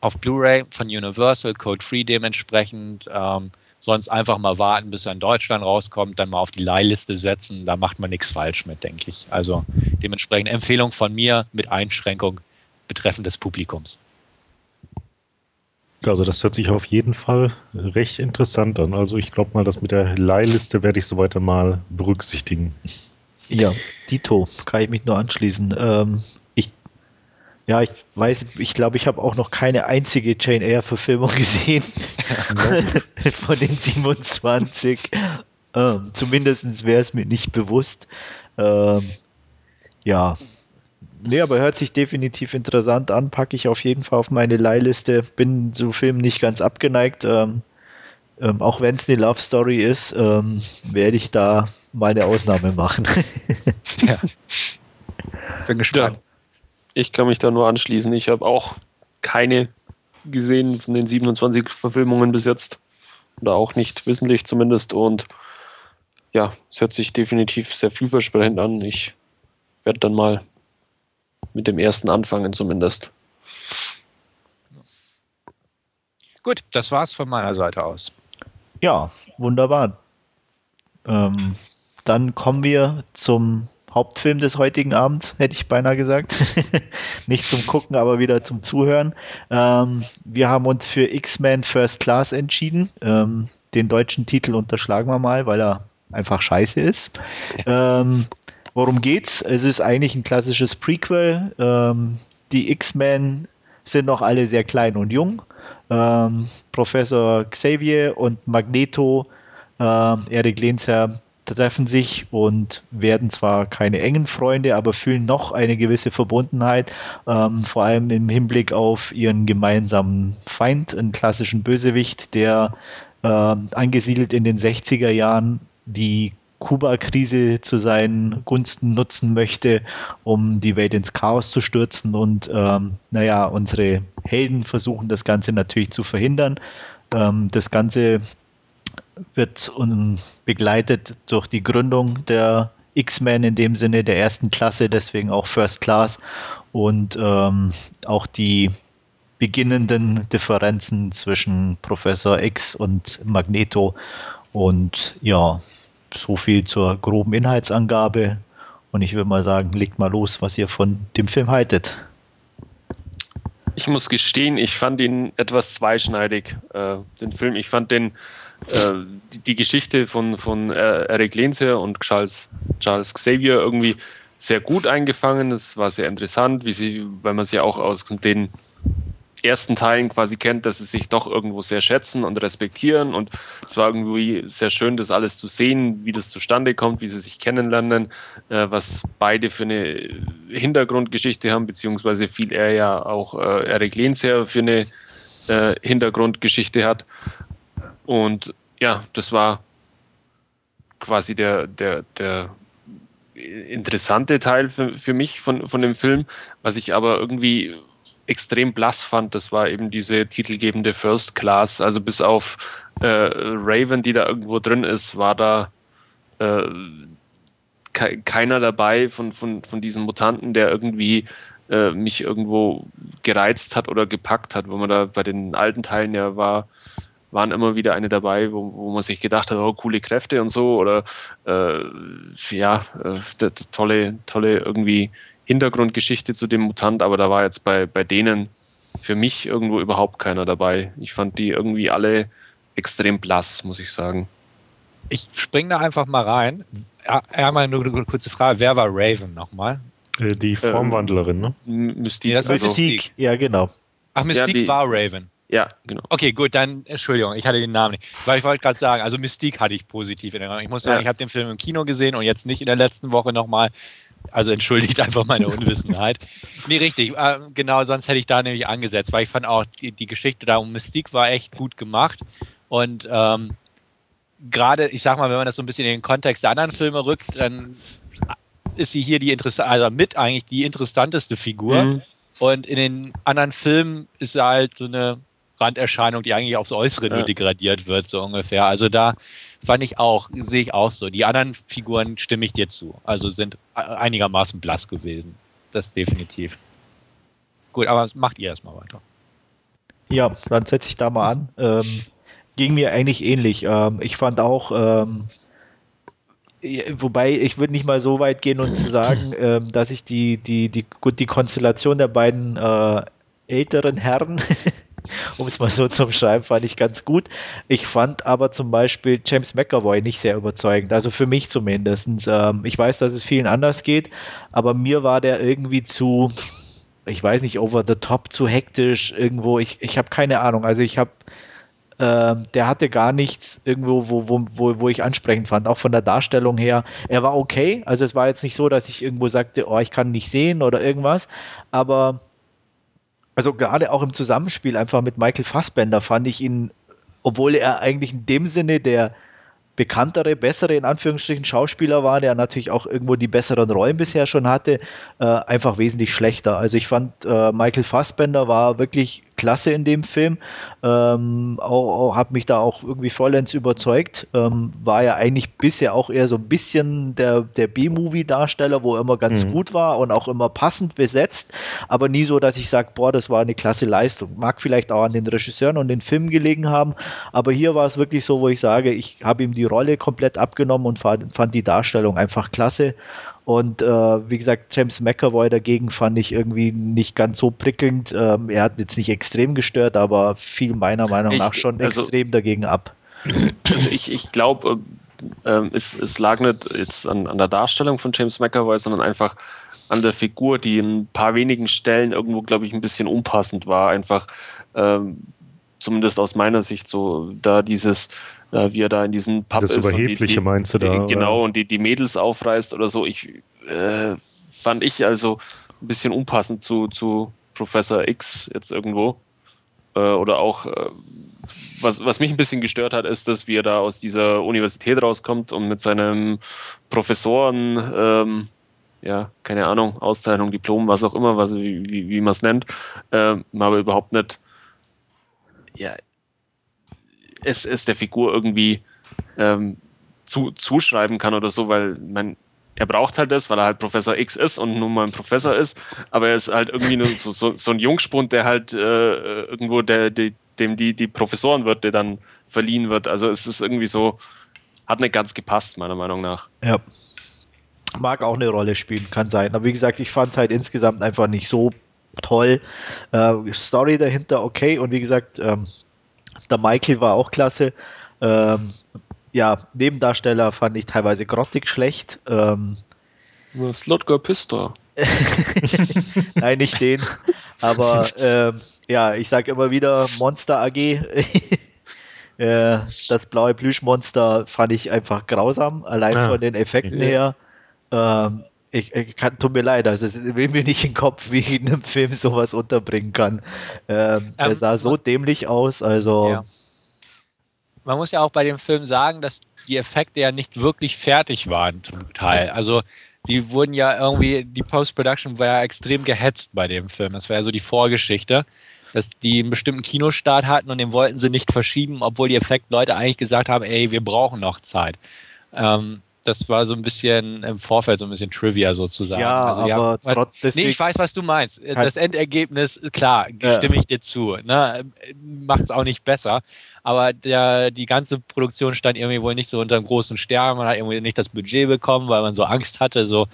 auf Blu-ray von Universal, Code Free dementsprechend. Ähm, sonst einfach mal warten, bis er in Deutschland rauskommt, dann mal auf die Leihliste setzen. Da macht man nichts falsch mit, denke ich. Also dementsprechend Empfehlung von mir mit Einschränkung betreffend des Publikums. Also das hört sich auf jeden Fall recht interessant an. Also ich glaube mal, das mit der Leihliste werde ich so weiter mal berücksichtigen. Ja, Dito, kann ich mich nur anschließen. Ähm, ich, ja, ich weiß, ich glaube, ich habe auch noch keine einzige Jane Eyre-Verfilmung gesehen von den 27. Ähm, Zumindest wäre es mir nicht bewusst. Ähm, ja, Nee, aber hört sich definitiv interessant an, packe ich auf jeden Fall auf meine Leihliste. Bin so Filmen nicht ganz abgeneigt. Ähm, ähm, auch wenn es eine Love Story ist, ähm, werde ich da meine Ausnahme machen. ja. Bin gespannt. Ich kann mich da nur anschließen. Ich habe auch keine gesehen von den 27 Verfilmungen bis jetzt. Oder auch nicht wissentlich zumindest. Und ja, es hört sich definitiv sehr vielversprechend an. Ich werde dann mal mit dem ersten anfangen zumindest. Gut, das war's von meiner Seite aus. Ja, wunderbar. Ähm, dann kommen wir zum Hauptfilm des heutigen Abends, hätte ich beinahe gesagt. Nicht zum Gucken, aber wieder zum Zuhören. Ähm, wir haben uns für X-Men First Class entschieden. Ähm, den deutschen Titel unterschlagen wir mal, weil er einfach scheiße ist. Ähm, Worum geht's? Es ist eigentlich ein klassisches Prequel. Ähm, die X-Men sind noch alle sehr klein und jung. Ähm, Professor Xavier und Magneto, äh, Eric Lehnsherr, treffen sich und werden zwar keine engen Freunde, aber fühlen noch eine gewisse Verbundenheit, ähm, vor allem im Hinblick auf ihren gemeinsamen Feind, einen klassischen Bösewicht, der äh, angesiedelt in den 60er Jahren die Kuba-Krise zu seinen Gunsten nutzen möchte, um die Welt ins Chaos zu stürzen. Und ähm, naja, unsere Helden versuchen das Ganze natürlich zu verhindern. Ähm, das Ganze wird begleitet durch die Gründung der X-Men in dem Sinne der ersten Klasse, deswegen auch First Class und ähm, auch die beginnenden Differenzen zwischen Professor X und Magneto. Und ja, so viel zur groben Inhaltsangabe. Und ich würde mal sagen, legt mal los, was ihr von dem Film haltet. Ich muss gestehen, ich fand ihn etwas zweischneidig, äh, den Film. Ich fand den, äh, die, die, Geschichte von, von äh, Eric Lehnsherr und Charles, Charles Xavier irgendwie sehr gut eingefangen. Es war sehr interessant, wie sie, weil man sie auch aus den ersten Teilen quasi kennt, dass sie sich doch irgendwo sehr schätzen und respektieren. Und es war irgendwie sehr schön, das alles zu sehen, wie das zustande kommt, wie sie sich kennenlernen, äh, was beide für eine Hintergrundgeschichte haben, beziehungsweise viel er ja auch äh, Eric Lehnsherr für eine äh, Hintergrundgeschichte hat. Und ja, das war quasi der, der, der interessante Teil für, für mich von, von dem Film, was ich aber irgendwie extrem blass fand, das war eben diese titelgebende First Class. Also bis auf äh, Raven, die da irgendwo drin ist, war da äh, ke keiner dabei von, von, von diesen Mutanten, der irgendwie äh, mich irgendwo gereizt hat oder gepackt hat, wo man da bei den alten Teilen ja war, waren immer wieder eine dabei, wo, wo man sich gedacht hat, oh, coole Kräfte und so oder äh, ja, äh, tolle, tolle irgendwie Hintergrundgeschichte zu dem Mutant, aber da war jetzt bei, bei denen für mich irgendwo überhaupt keiner dabei. Ich fand die irgendwie alle extrem blass, muss ich sagen. Ich springe da einfach mal rein. Einmal nur eine kurze Frage. Wer war Raven nochmal? Äh, die Formwandlerin, ne? Mystique. Ja, das war also. Mystique. Ja, genau. Ach, Mystique ja, war Raven. Ja, genau. Okay, gut, dann Entschuldigung, ich hatte den Namen nicht. Weil ich wollte gerade sagen, also Mystique hatte ich positiv in Erinnerung. Ich muss sagen, ja. ich habe den Film im Kino gesehen und jetzt nicht in der letzten Woche nochmal. Also entschuldigt einfach meine Unwissenheit. nee, richtig. Äh, genau, sonst hätte ich da nämlich angesetzt, weil ich fand auch, die, die Geschichte da um Mystique war echt gut gemacht. Und ähm, gerade, ich sag mal, wenn man das so ein bisschen in den Kontext der anderen Filme rückt, dann ist sie hier die interessante, also mit eigentlich die interessanteste Figur. Mhm. Und in den anderen Filmen ist sie halt so eine Randerscheinung, die eigentlich aufs Äußere ja. nur degradiert wird, so ungefähr. Also da fand ich auch, sehe ich auch so. Die anderen Figuren stimme ich dir zu. Also sind einigermaßen blass gewesen. Das definitiv. Gut, aber macht ihr erstmal weiter. Ja, dann setze ich da mal an. Ähm, ging mir eigentlich ähnlich. Ähm, ich fand auch, ähm, wobei ich würde nicht mal so weit gehen und zu sagen, ähm, dass ich die, die, die, gut, die Konstellation der beiden äh, älteren Herren um es mal so zu schreiben, fand ich ganz gut. Ich fand aber zum Beispiel James McAvoy nicht sehr überzeugend, also für mich zumindest. Ähm, ich weiß, dass es vielen anders geht, aber mir war der irgendwie zu, ich weiß nicht, over the top, zu hektisch irgendwo. Ich, ich habe keine Ahnung. Also ich habe ähm, der hatte gar nichts irgendwo, wo, wo, wo, wo ich ansprechend fand, auch von der Darstellung her. Er war okay, also es war jetzt nicht so, dass ich irgendwo sagte, oh, ich kann nicht sehen oder irgendwas, aber also gerade auch im Zusammenspiel einfach mit Michael Fassbender fand ich ihn, obwohl er eigentlich in dem Sinne der bekanntere, bessere, in Anführungsstrichen, Schauspieler war, der natürlich auch irgendwo die besseren Rollen bisher schon hatte, äh, einfach wesentlich schlechter. Also ich fand, äh, Michael Fassbender war wirklich klasse in dem Film. Ähm, auch, auch hat mich da auch irgendwie vollends überzeugt. Ähm, war ja eigentlich bisher auch eher so ein bisschen der, der B-Movie-Darsteller, wo er immer ganz mhm. gut war und auch immer passend besetzt, aber nie so, dass ich sage, boah, das war eine klasse Leistung. Mag vielleicht auch an den Regisseuren und den Filmen gelegen haben, aber hier war es wirklich so, wo ich sage, ich habe ihm die Rolle komplett abgenommen und fand, fand die Darstellung einfach klasse. Und äh, wie gesagt, James McAvoy dagegen fand ich irgendwie nicht ganz so prickelnd. Ähm, er hat jetzt nicht extrem gestört, aber fiel meiner Meinung ich, nach schon also, extrem dagegen ab. Also ich, ich glaube, äh, äh, es, es lag nicht jetzt an, an der Darstellung von James McAvoy, sondern einfach an der Figur, die in ein paar wenigen Stellen irgendwo, glaube ich, ein bisschen unpassend war. Einfach, ähm, zumindest aus meiner Sicht, so da dieses äh, wie er da in diesen Pub das ist. Das Überhebliche die, die, meinst du da? Genau, und die, die Mädels aufreißt oder so. Ich äh, fand ich also ein bisschen unpassend zu, zu Professor X jetzt irgendwo. Äh, oder auch, äh, was, was mich ein bisschen gestört hat, ist, dass wie er da aus dieser Universität rauskommt und mit seinem Professoren, ähm, ja, keine Ahnung, Auszeichnung, Diplom, was auch immer, was, wie, wie, wie man es nennt, äh, aber überhaupt nicht ja, es, es der Figur irgendwie ähm, zu, zuschreiben kann oder so, weil man, er braucht halt das, weil er halt Professor X ist und nun mal ein Professor ist, aber er ist halt irgendwie nur so, so, so ein Jungspund, der halt äh, irgendwo der, der, dem die, die Professorenwürde dann verliehen wird. Also es ist irgendwie so, hat nicht ganz gepasst, meiner Meinung nach. Ja. Mag auch eine Rolle spielen, kann sein. Aber wie gesagt, ich fand es halt insgesamt einfach nicht so toll. Äh, Story dahinter okay und wie gesagt, ähm, der Michael war auch klasse. Ähm, ja, Nebendarsteller fand ich teilweise grottig schlecht. Ähm, Slotger Pista. Nein, nicht den. Aber ähm, ja, ich sage immer wieder Monster AG. Äh, das blaue Plüschmonster fand ich einfach grausam, allein Ah, von den Effekten okay. her. Ähm, ich, ich kann, tut mir leid, also es will mir nicht in den Kopf, wie ich in einem Film sowas unterbringen kann. Ähm, der Ähm, sah so dämlich aus, also Ja. Man muss ja auch bei dem Film sagen, dass die Effekte ja nicht wirklich fertig waren zum Teil. Also die wurden ja irgendwie, die Post-Production war ja extrem gehetzt bei dem Film. Das war ja so die Vorgeschichte, dass die einen bestimmten Kinostart hatten und den wollten sie nicht verschieben, obwohl die Effektleute eigentlich gesagt haben, ey, wir brauchen noch Zeit. Ähm, das war so ein bisschen im Vorfeld so ein bisschen Trivia sozusagen. ja, Also aber haben- trotz Nee, ich weiß, was du meinst. Das Endergebnis, klar, Ja. stimme ich dir zu. Ne? Macht es auch nicht besser. Aber der, die ganze Produktion stand irgendwie wohl nicht so unter einem großen Stern. Man hat irgendwie nicht das Budget bekommen, weil man so Angst hatte, so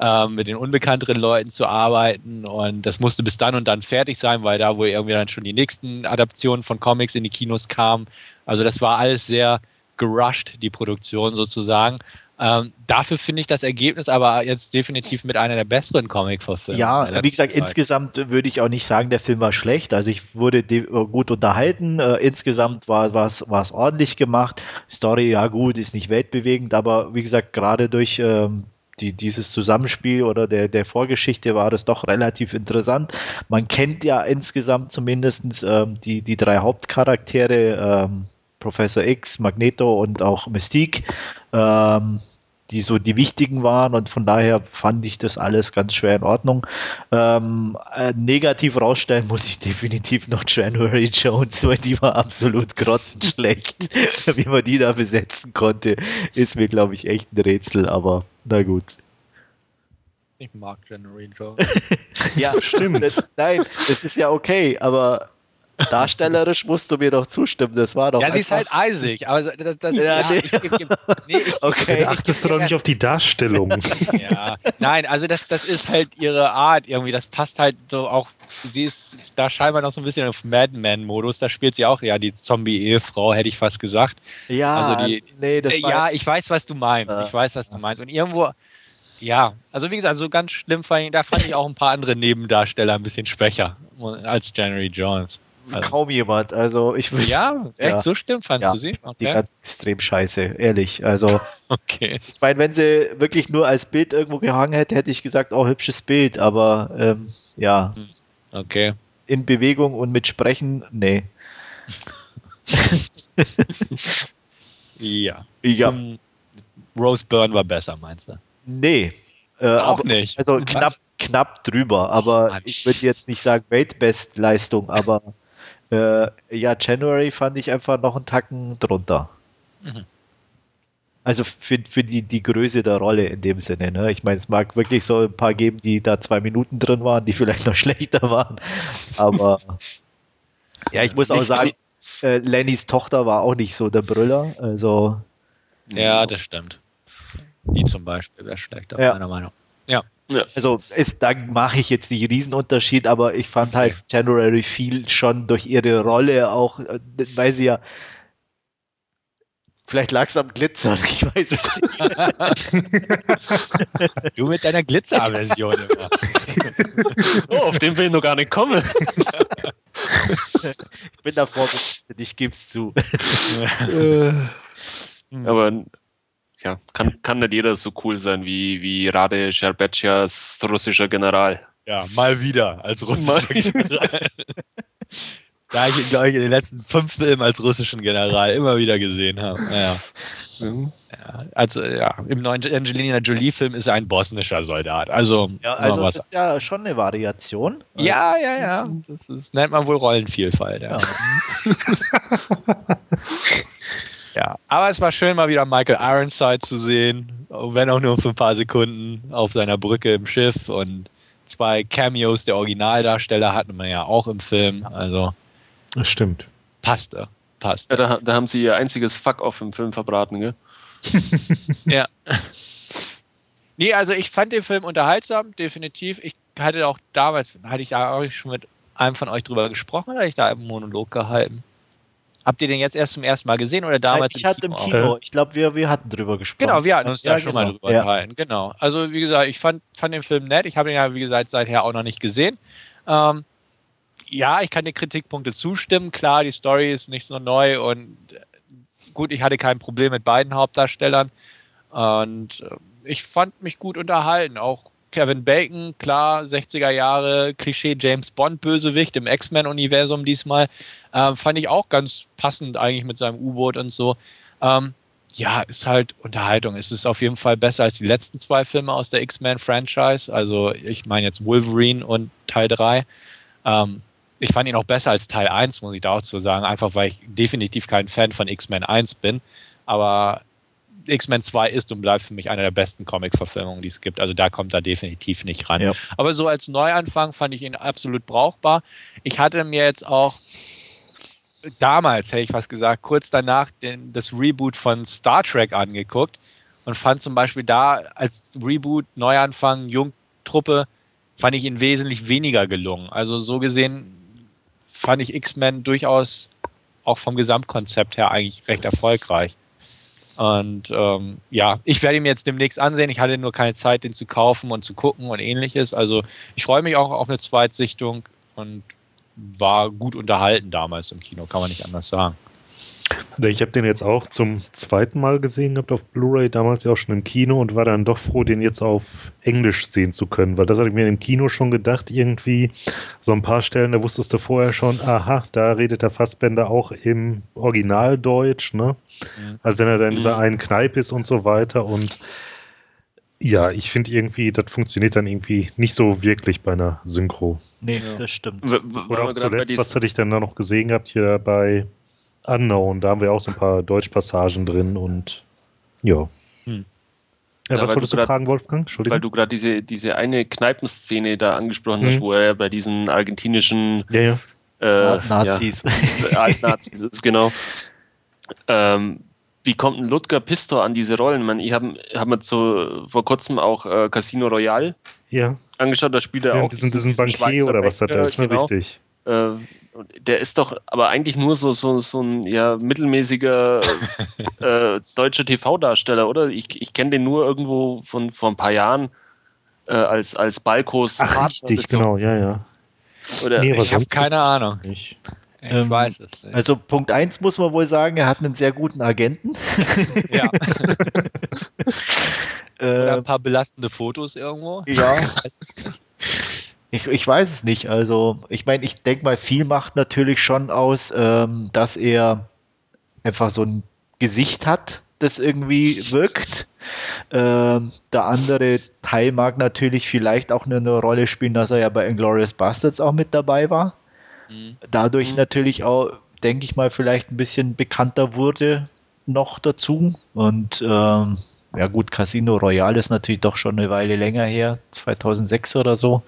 ähm, mit den unbekannteren Leuten zu arbeiten. Und das musste bis dann und dann fertig sein, weil da wohl irgendwie dann schon die nächsten Adaptionen von Comics in die Kinos kamen. Also das war alles sehr gerusht, die Produktion sozusagen. Ähm, dafür finde ich das Ergebnis aber jetzt definitiv mit einer der besseren Comic-Verfilmungen. Ja, wie gesagt, Zeit. insgesamt würde ich auch nicht sagen, der Film war schlecht. Also ich wurde de- äh, gut unterhalten. Äh, insgesamt war es ordentlich gemacht. Story, ja gut, ist nicht weltbewegend, aber wie gesagt, gerade durch ähm, die, dieses Zusammenspiel oder der, der Vorgeschichte war das doch relativ interessant. Man kennt ja insgesamt zumindest ähm, die, die drei Hauptcharaktere, ähm, Professor X, Magneto und auch Mystique. Ähm, die so die wichtigen waren und von daher fand ich das alles ganz schwer in Ordnung. Ähm, äh, negativ rausstellen muss ich definitiv noch January Jones, weil die war absolut grottenschlecht. Wie man die da besetzen konnte, ist mir, glaube ich, echt ein Rätsel, aber na gut. Ich mag January Jones. Ja, Stimmt. Das, nein, das ist ja okay, aber darstellerisch musst du mir doch zustimmen. Das war doch. ja, sie ist halt eisig. Aber das, das, Ja, ja, nee. ich, ich, ich, nee, ich, Okay. Da achtest du doch nicht auf die Darstellung. ja. Nein, also das, das ist halt ihre Art irgendwie. Das passt halt so auch. Sie ist da scheinbar noch so ein bisschen auf Madman-Modus. Da spielt sie auch ja die Zombie-Ehefrau, hätte ich fast gesagt. Ja, also die- nee, das Äh, war, ja, ich weiß, was du meinst. Ja. Ich weiß, was du meinst. Und irgendwo, ja, also wie gesagt, so ganz schlimm fand ich, da fand ich auch ein paar andere Nebendarsteller ein bisschen schwächer als January Jones. Also, kaum jemand. Also ich wüsste ja, echt Ja. so schlimm fandst Ja, du sie? die Okay. ganz extrem scheiße, ehrlich. Also okay. Ich meine, wenn sie wirklich nur als Bild irgendwo gehangen hätte, hätte ich gesagt, oh, hübsches Bild, aber ähm, ja, Okay. in Bewegung und mit Sprechen, nee. Ja. Ja, Ähm, Rose Byrne war besser, meinst du? nee. Äh, Auch aber, nicht. Also Was? knapp, knapp drüber, aber Mann. ich würde jetzt nicht sagen Weltbestleistung, aber äh, ja, January fand ich einfach noch einen Tacken drunter. Mhm. Also für, für die, die Größe der Rolle in dem Sinne. Ne? Ich meine, es mag wirklich so ein paar geben, die da zwei Minuten drin waren, die vielleicht noch schlechter waren. Aber ja, ich muss auch sagen, äh, Lennys Tochter war auch nicht so der Brüller. Also Ja, das stimmt. Die zum Beispiel wäre schlechter, Ja. meiner Meinung. Also ist, da mache ich jetzt nicht Riesenunterschied, aber ich fand halt January viel schon durch ihre Rolle auch, äh, weil sie ja vielleicht lag es am Glitzern, ich weiß es nicht. Du mit deiner Glitzer-Version immer. Oh, auf den will ich noch gar nicht kommen. Ich bin da vorbereitet, ich gebe es zu. Aber ja, kann, kann nicht jeder so cool sein wie, wie Rade Sherbetjas russischer General. Ja, mal wieder als russischer General. da ich ihn, glaube ich, in den letzten fünf Filmen als russischen General immer wieder gesehen habe. Ja. Ja, also ja, im neuen Angelina Jolie-Film ist er ein bosnischer Soldat. Also, Ja, also das ist ja schon eine Variation. ja, ja, ja. Das ist, nennt man wohl Rollenvielfalt. Ja. ja, aber es war schön, mal wieder Michael Ironside zu sehen, wenn auch nur für ein paar Sekunden auf seiner Brücke im Schiff und zwei Cameos der Originaldarsteller hatten wir ja auch im Film. Also Das stimmt. passte. Passt. Ja, da, da haben sie ihr einziges Fuck-off im Film verbraten, gell? Ja. Nee, also ich fand den Film unterhaltsam, definitiv. Ich hatte auch damals, hatte ich da auch schon mit einem von euch drüber gesprochen oder hatte ich da einen Monolog gehalten? Habt ihr den jetzt erst zum ersten Mal gesehen oder damals ich hatte im auch? Kino, ich glaube, wir, wir hatten drüber gesprochen. Genau, wir hatten uns Ja, da schon mal genau. drüber Ja. unterhalten. Genau. Also wie gesagt, ich fand, fand den Film nett. Ich habe ihn ja, wie gesagt, seither auch noch nicht gesehen. Ähm, ja, ich kann den Kritikpunkte zustimmen. Klar, die Story ist nicht so neu und äh, gut, ich hatte kein Problem mit beiden Hauptdarstellern. Und äh, ich fand mich gut unterhalten. Auch Kevin Bacon, klar, 60er Jahre, Klischee James Bond, Bösewicht im X-Men-Universum diesmal. Ähm, fand ich auch ganz passend eigentlich mit seinem U-Boot und so. Ähm, ja, ist halt Unterhaltung. Es ist auf jeden Fall besser als die letzten zwei Filme aus der X-Men-Franchise. Also ich meine jetzt Wolverine und Teil 3. Ähm, ich fand ihn auch besser als Teil 1, muss ich da auch zu sagen, einfach weil ich definitiv kein Fan von X-Men 1 bin. Aber X-Men 2 ist und bleibt für mich eine der besten Comic-Verfilmungen, die es gibt. Also da kommt er definitiv nicht ran. Ja. Aber so als Neuanfang fand ich ihn absolut brauchbar. Ich hatte mir jetzt auch damals, hätte ich fast gesagt, kurz danach den, das Reboot von Star Trek angeguckt und fand zum Beispiel da als Reboot, Neuanfang, Jungtruppe, fand ich ihn wesentlich weniger gelungen. Also so gesehen fand ich X-Men durchaus auch vom Gesamtkonzept her eigentlich recht erfolgreich. Und ähm, ja, ich werde ihn jetzt demnächst ansehen. Ich hatte nur keine Zeit, den zu kaufen und zu gucken und ähnliches. Also ich freue mich auch auf eine Zweitsichtung und war gut unterhalten damals im Kino, kann man nicht anders sagen. Ich habe den jetzt auch zum zweiten Mal gesehen gehabt auf Blu-ray, damals ja auch schon im Kino und war dann doch froh, den jetzt auf Englisch sehen zu können, weil das hatte ich mir im Kino schon gedacht, irgendwie so ein paar Stellen, da wusstest du vorher schon, aha, da redet der Fassbender auch im Originaldeutsch, ne? Mhm. Als wenn er dann in dieser mhm. einen Kneipe ist und so weiter und ja, ich finde irgendwie, das funktioniert dann irgendwie nicht so wirklich bei einer Synchro. Nee, ja. das stimmt. Oder auch zuletzt, was hatte ich denn da noch gesehen gehabt hier bei Unknown? Da haben wir auch so ein paar Deutschpassagen drin und ja. Hm. Ja, ja, was wolltest du, grad, fragen, Wolfgang? Entschuldigung. Weil du gerade diese, diese eine Kneipenszene da angesprochen hm. hast, wo er bei diesen argentinischen ja, ja. Äh, Nazis. Ja, Nazis ist, genau. Ähm, wie kommt ein Ludger Pistor an diese Rollen? Man, ich habe hab mir zu, vor kurzem auch äh, Casino Royale ja. angeschaut, da spielt er ja, auch. Diesen, diesen Bankier oder was hat er, ist ne, genau. richtig. Äh, der ist doch aber eigentlich nur so, so, so ein ja, mittelmäßiger äh, deutscher TV-Darsteller, oder? Ich, ich kenne den nur irgendwo von vor ein paar Jahren äh, als, als Balkos. Ach, richtig, genau, ja, ja. Oder nee, ich habe keine Ahnung. Ich, ich ähm, weiß es nicht. Also Punkt 1 muss man wohl sagen, er hat einen sehr guten Agenten. ja. Oder ein paar belastende Fotos irgendwo. Ja. Ich, ich weiß es nicht. Also, ich meine, ich denke mal, viel macht natürlich schon aus, ähm, dass er einfach so ein Gesicht hat, das irgendwie wirkt. Ähm, der andere Teil mag natürlich vielleicht auch eine Rolle spielen, dass er ja bei Inglourious Bastards auch mit dabei war. Mhm. Dadurch mhm. natürlich auch, denke ich mal, vielleicht ein bisschen bekannter wurde noch dazu. Und ähm, ja gut, Casino Royale ist natürlich doch schon eine Weile länger her, 2006 oder so.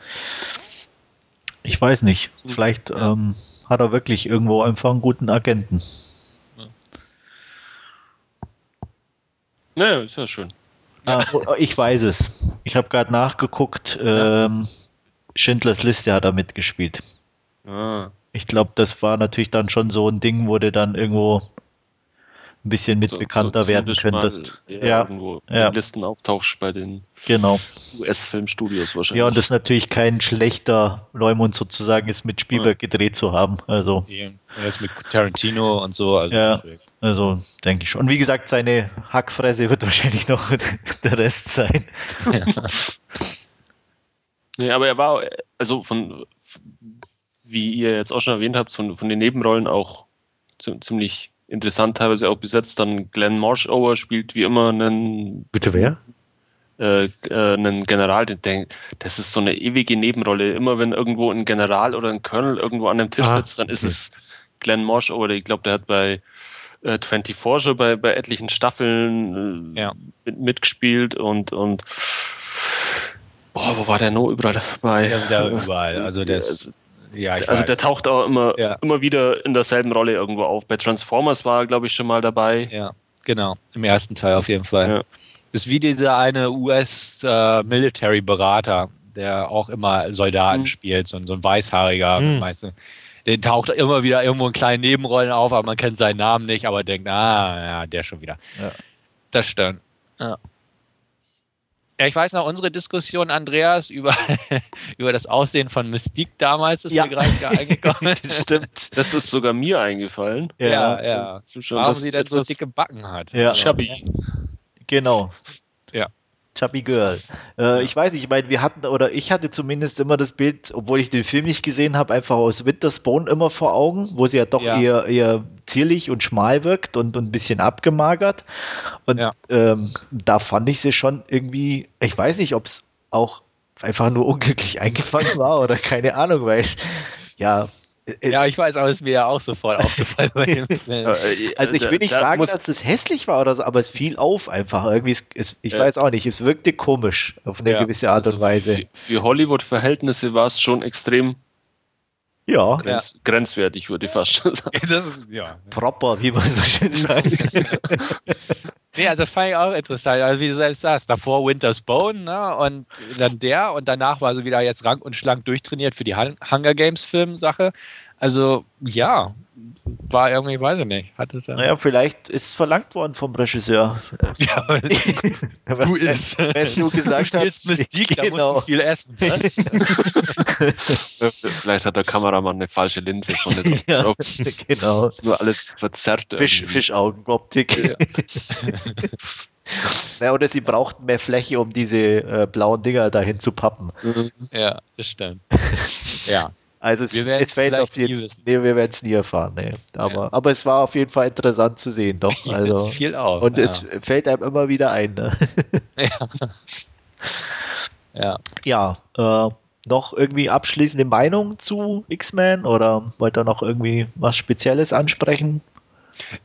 Ich weiß nicht, vielleicht ja. ähm, hat er wirklich irgendwo einfach einen guten Agenten. Naja, ist ja schön. Ah, oh, ich weiß es. Ich habe gerade nachgeguckt. Ähm, Schindlers Liste hat er mitgespielt. Ah. Ich glaube, das war natürlich dann schon so ein Ding, wo du dann irgendwo ein bisschen mit so, so werden könntest. Mal, ja, irgendwo ja. in Listen auftauchst bei den genau. US-Filmstudios wahrscheinlich. Ja, und das ist natürlich kein schlechter Leumund sozusagen ist, mit Spielberg ja. gedreht zu haben. Also jetzt mit Tarantino und so. Also ja, also denke ich schon. Und wie gesagt, seine Hackfresse wird wahrscheinlich noch der Rest sein. Ja. nee, aber er war also von wie ihr jetzt auch schon erwähnt habt, von, von den Nebenrollen auch ziemlich interessant teilweise auch besetzt. Dann Glenn Marshower spielt wie immer einen. Bitte wer? Äh, äh, einen General, den, das ist so eine ewige Nebenrolle. Immer wenn irgendwo ein General oder ein Colonel irgendwo an dem Tisch ah, sitzt, dann ist okay. es Glenn Marshower. Ich glaube, der hat bei äh, 24 schon bei, bei etlichen Staffeln äh, ja. mit, mitgespielt und, und boah, wo war der noch überall dabei? Ja, der überall. Also der ist ja, also weiß. der taucht auch immer, ja. immer wieder in derselben Rolle irgendwo auf. Bei Transformers war er, glaube ich, schon mal dabei. Ja, genau. Im ersten Teil auf jeden Fall. Ja. Ist wie dieser eine US-Military-Berater, äh, der auch immer Soldaten mhm. spielt, so, so ein weißhaariger, mhm. weißt du. Den taucht immer wieder irgendwo in kleinen Nebenrollen auf, aber man kennt seinen Namen nicht, aber denkt, ah, ja, der schon wieder. Ja. Das stimmt. Ja. Ja, ich weiß noch, unsere Diskussion, Andreas, über, über das Aussehen von Mystique damals ist Ja. mir gerade eingekommen. Stimmt. Das ist sogar mir eingefallen. ja, ja. Schon Warum das sie denn so dicke Backen hat. Ja. Chubby. Genau. Ja. Chubby Girl. Äh, Ich weiß nicht, ich meine, wir hatten, oder ich hatte zumindest immer das Bild, obwohl ich den Film nicht gesehen habe, einfach aus Winterspawn immer vor Augen, wo sie ja doch Ja. Eher, eher zierlich und schmal wirkt und, und ein bisschen abgemagert. Und Ja. ähm, da fand ich sie schon irgendwie, ich weiß nicht, ob es auch einfach nur unglücklich eingefangen war oder keine Ahnung, weil ja. Äh, Ja, ich weiß, aber es ist mir ja auch sofort aufgefallen bei dem Film. Äh, Also ich da- will nicht da sagen, dass das hässlich war oder so, aber es fiel auf einfach. Irgendwie, es, es, ich Ja. weiß auch nicht, es wirkte komisch auf eine Ja, gewisse Art und also Weise. Für, für Hollywood-Verhältnisse war es schon extrem Ja, grenz, grenzwertig, würde ich fast schon sagen. Das ist, ja. proper, wie man so schön sagt. Nee, also fand ich auch interessant. Also wie du selbst sagst, davor Winter's Bone ne? und dann der und danach war sie wieder jetzt rank und schlank durchtrainiert für die Hun- Hunger Games Film-Sache. Also ja, war irgendwie, weiß ich nicht. Hat es ja. naja, vielleicht ist es verlangt worden vom Regisseur. Ja, du isst. Wenn du gesagt hast, Mystique, da musst genau. du viel essen. Ne? Vielleicht hat der Kameramann eine falsche Linse von der ja, genau. Ist nur alles verzerrt. Fisch. Fischaugenoptik. Ja, oder sie brauchten mehr Fläche, um diese äh, blauen Dinger dahin zu pappen. Mhm. ja, das stimmt. Ja, Also es, es fällt auf jeden nie wissen. Nee, wir werden es nie erfahren. Nee. Aber, aber es war auf jeden Fall interessant zu sehen, doch. also, viel auf. und ja. es fällt einem immer wieder ein. Ne? ja. Ja, äh, noch irgendwie abschließende Meinung zu X-Men oder wollt ihr noch irgendwie was Spezielles ansprechen?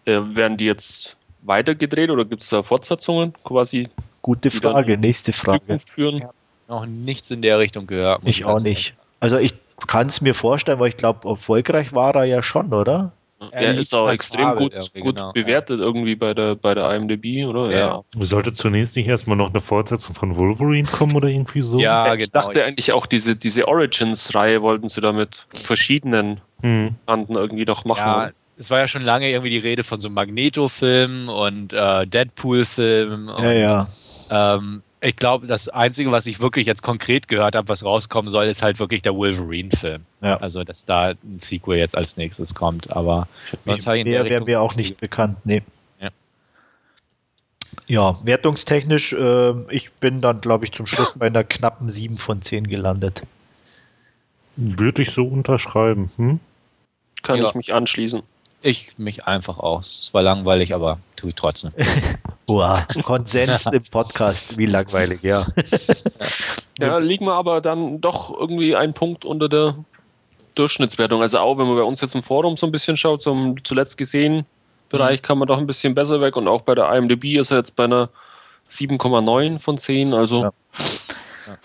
Äh, werden die jetzt weitergedreht oder gibt es da Fortsetzungen quasi Gute Frage, nächste Frage. Führen? Ja. Noch nichts in der Richtung gehört. Ich auch nicht. Also ich kann es mir vorstellen, weil ich glaube, erfolgreich war er ja schon, oder? Er Er liegt ist auch extrem gut, gut genau, bewertet irgendwie bei der, bei der IMDb, oder? Ja. Sollte zunächst nicht erstmal noch eine Fortsetzung von Wolverine kommen oder irgendwie so? Ja, ich genau. dachte eigentlich auch, diese, diese Origins-Reihe wollten sie da mit verschiedenen Hm. Banden irgendwie noch machen. Ja, es- war ja schon lange irgendwie die Rede von so Magneto-Filmen und äh, Deadpool-Filmen. und, Ja, ja. Ähm, ich glaube, das Einzige, was ich wirklich jetzt konkret gehört habe, was rauskommen soll, ist halt wirklich der Wolverine-Film. Ja. Also, dass da ein Sequel jetzt als nächstes kommt. Aber sonst habe ich Mehr wäre mir auch nicht bekannt, nee. Ja. Ja, wertungstechnisch, äh, ich bin dann, glaube ich, zum Schluss bei einer knappen 7 von 10 gelandet. Würde ich so unterschreiben. Hm? Kann Ja. ich mich anschließen. Ich mich einfach auch. Es war langweilig, aber tue ich trotzdem. Boah, Konsens im Podcast, wie langweilig, ja. Ja, liegen wir aber dann doch irgendwie einen Punkt unter der Durchschnittswertung. Also auch wenn man bei uns jetzt im Forum so ein bisschen schaut, zum zuletzt gesehen Bereich kann man doch ein bisschen besser weg und auch bei der IMDb ist er jetzt bei einer 7,9 von 10. Also Ja.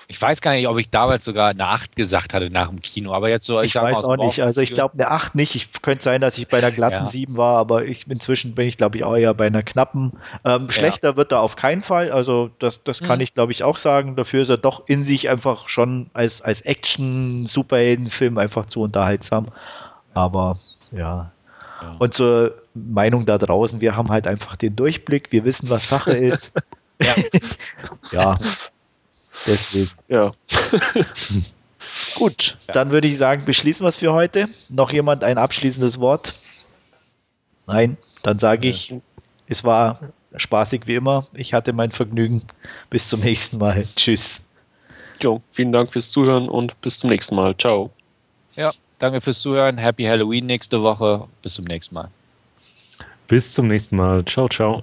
Ich weiß gar nicht, ob ich damals sogar eine 8 gesagt hatte nach dem Kino, aber jetzt so. Ich, mal weiß auch nicht. Also ich glaube eine 8 nicht. Ich könnte sein, dass ich bei einer glatten Ja. 7 war, aber ich, inzwischen bin ich, glaube ich, auch eher bei einer knappen. Ähm, schlechter wird er auf keinen Fall. Also das, das kann Mhm. ich, glaube ich, auch sagen. Dafür ist er doch in sich einfach schon als, als Action-Superheldenfilm einfach zu unterhaltsam. Aber ja. Ja. Und zur Meinung da draußen, wir haben halt einfach den Durchblick, wir wissen, was Sache ist. Ja. ja. Deswegen. ja. Gut, Ja. dann würde ich sagen, beschließen wir es für heute. Noch jemand ein abschließendes Wort? Nein, dann sage ich, es war spaßig wie immer. Ich hatte mein Vergnügen. Bis zum nächsten Mal. Tschüss. Jo, vielen Dank fürs Zuhören und bis zum nächsten Mal. Ciao. Ja, danke fürs Zuhören. Happy Halloween nächste Woche. Bis zum nächsten Mal. Bis zum nächsten Mal. Ciao, ciao.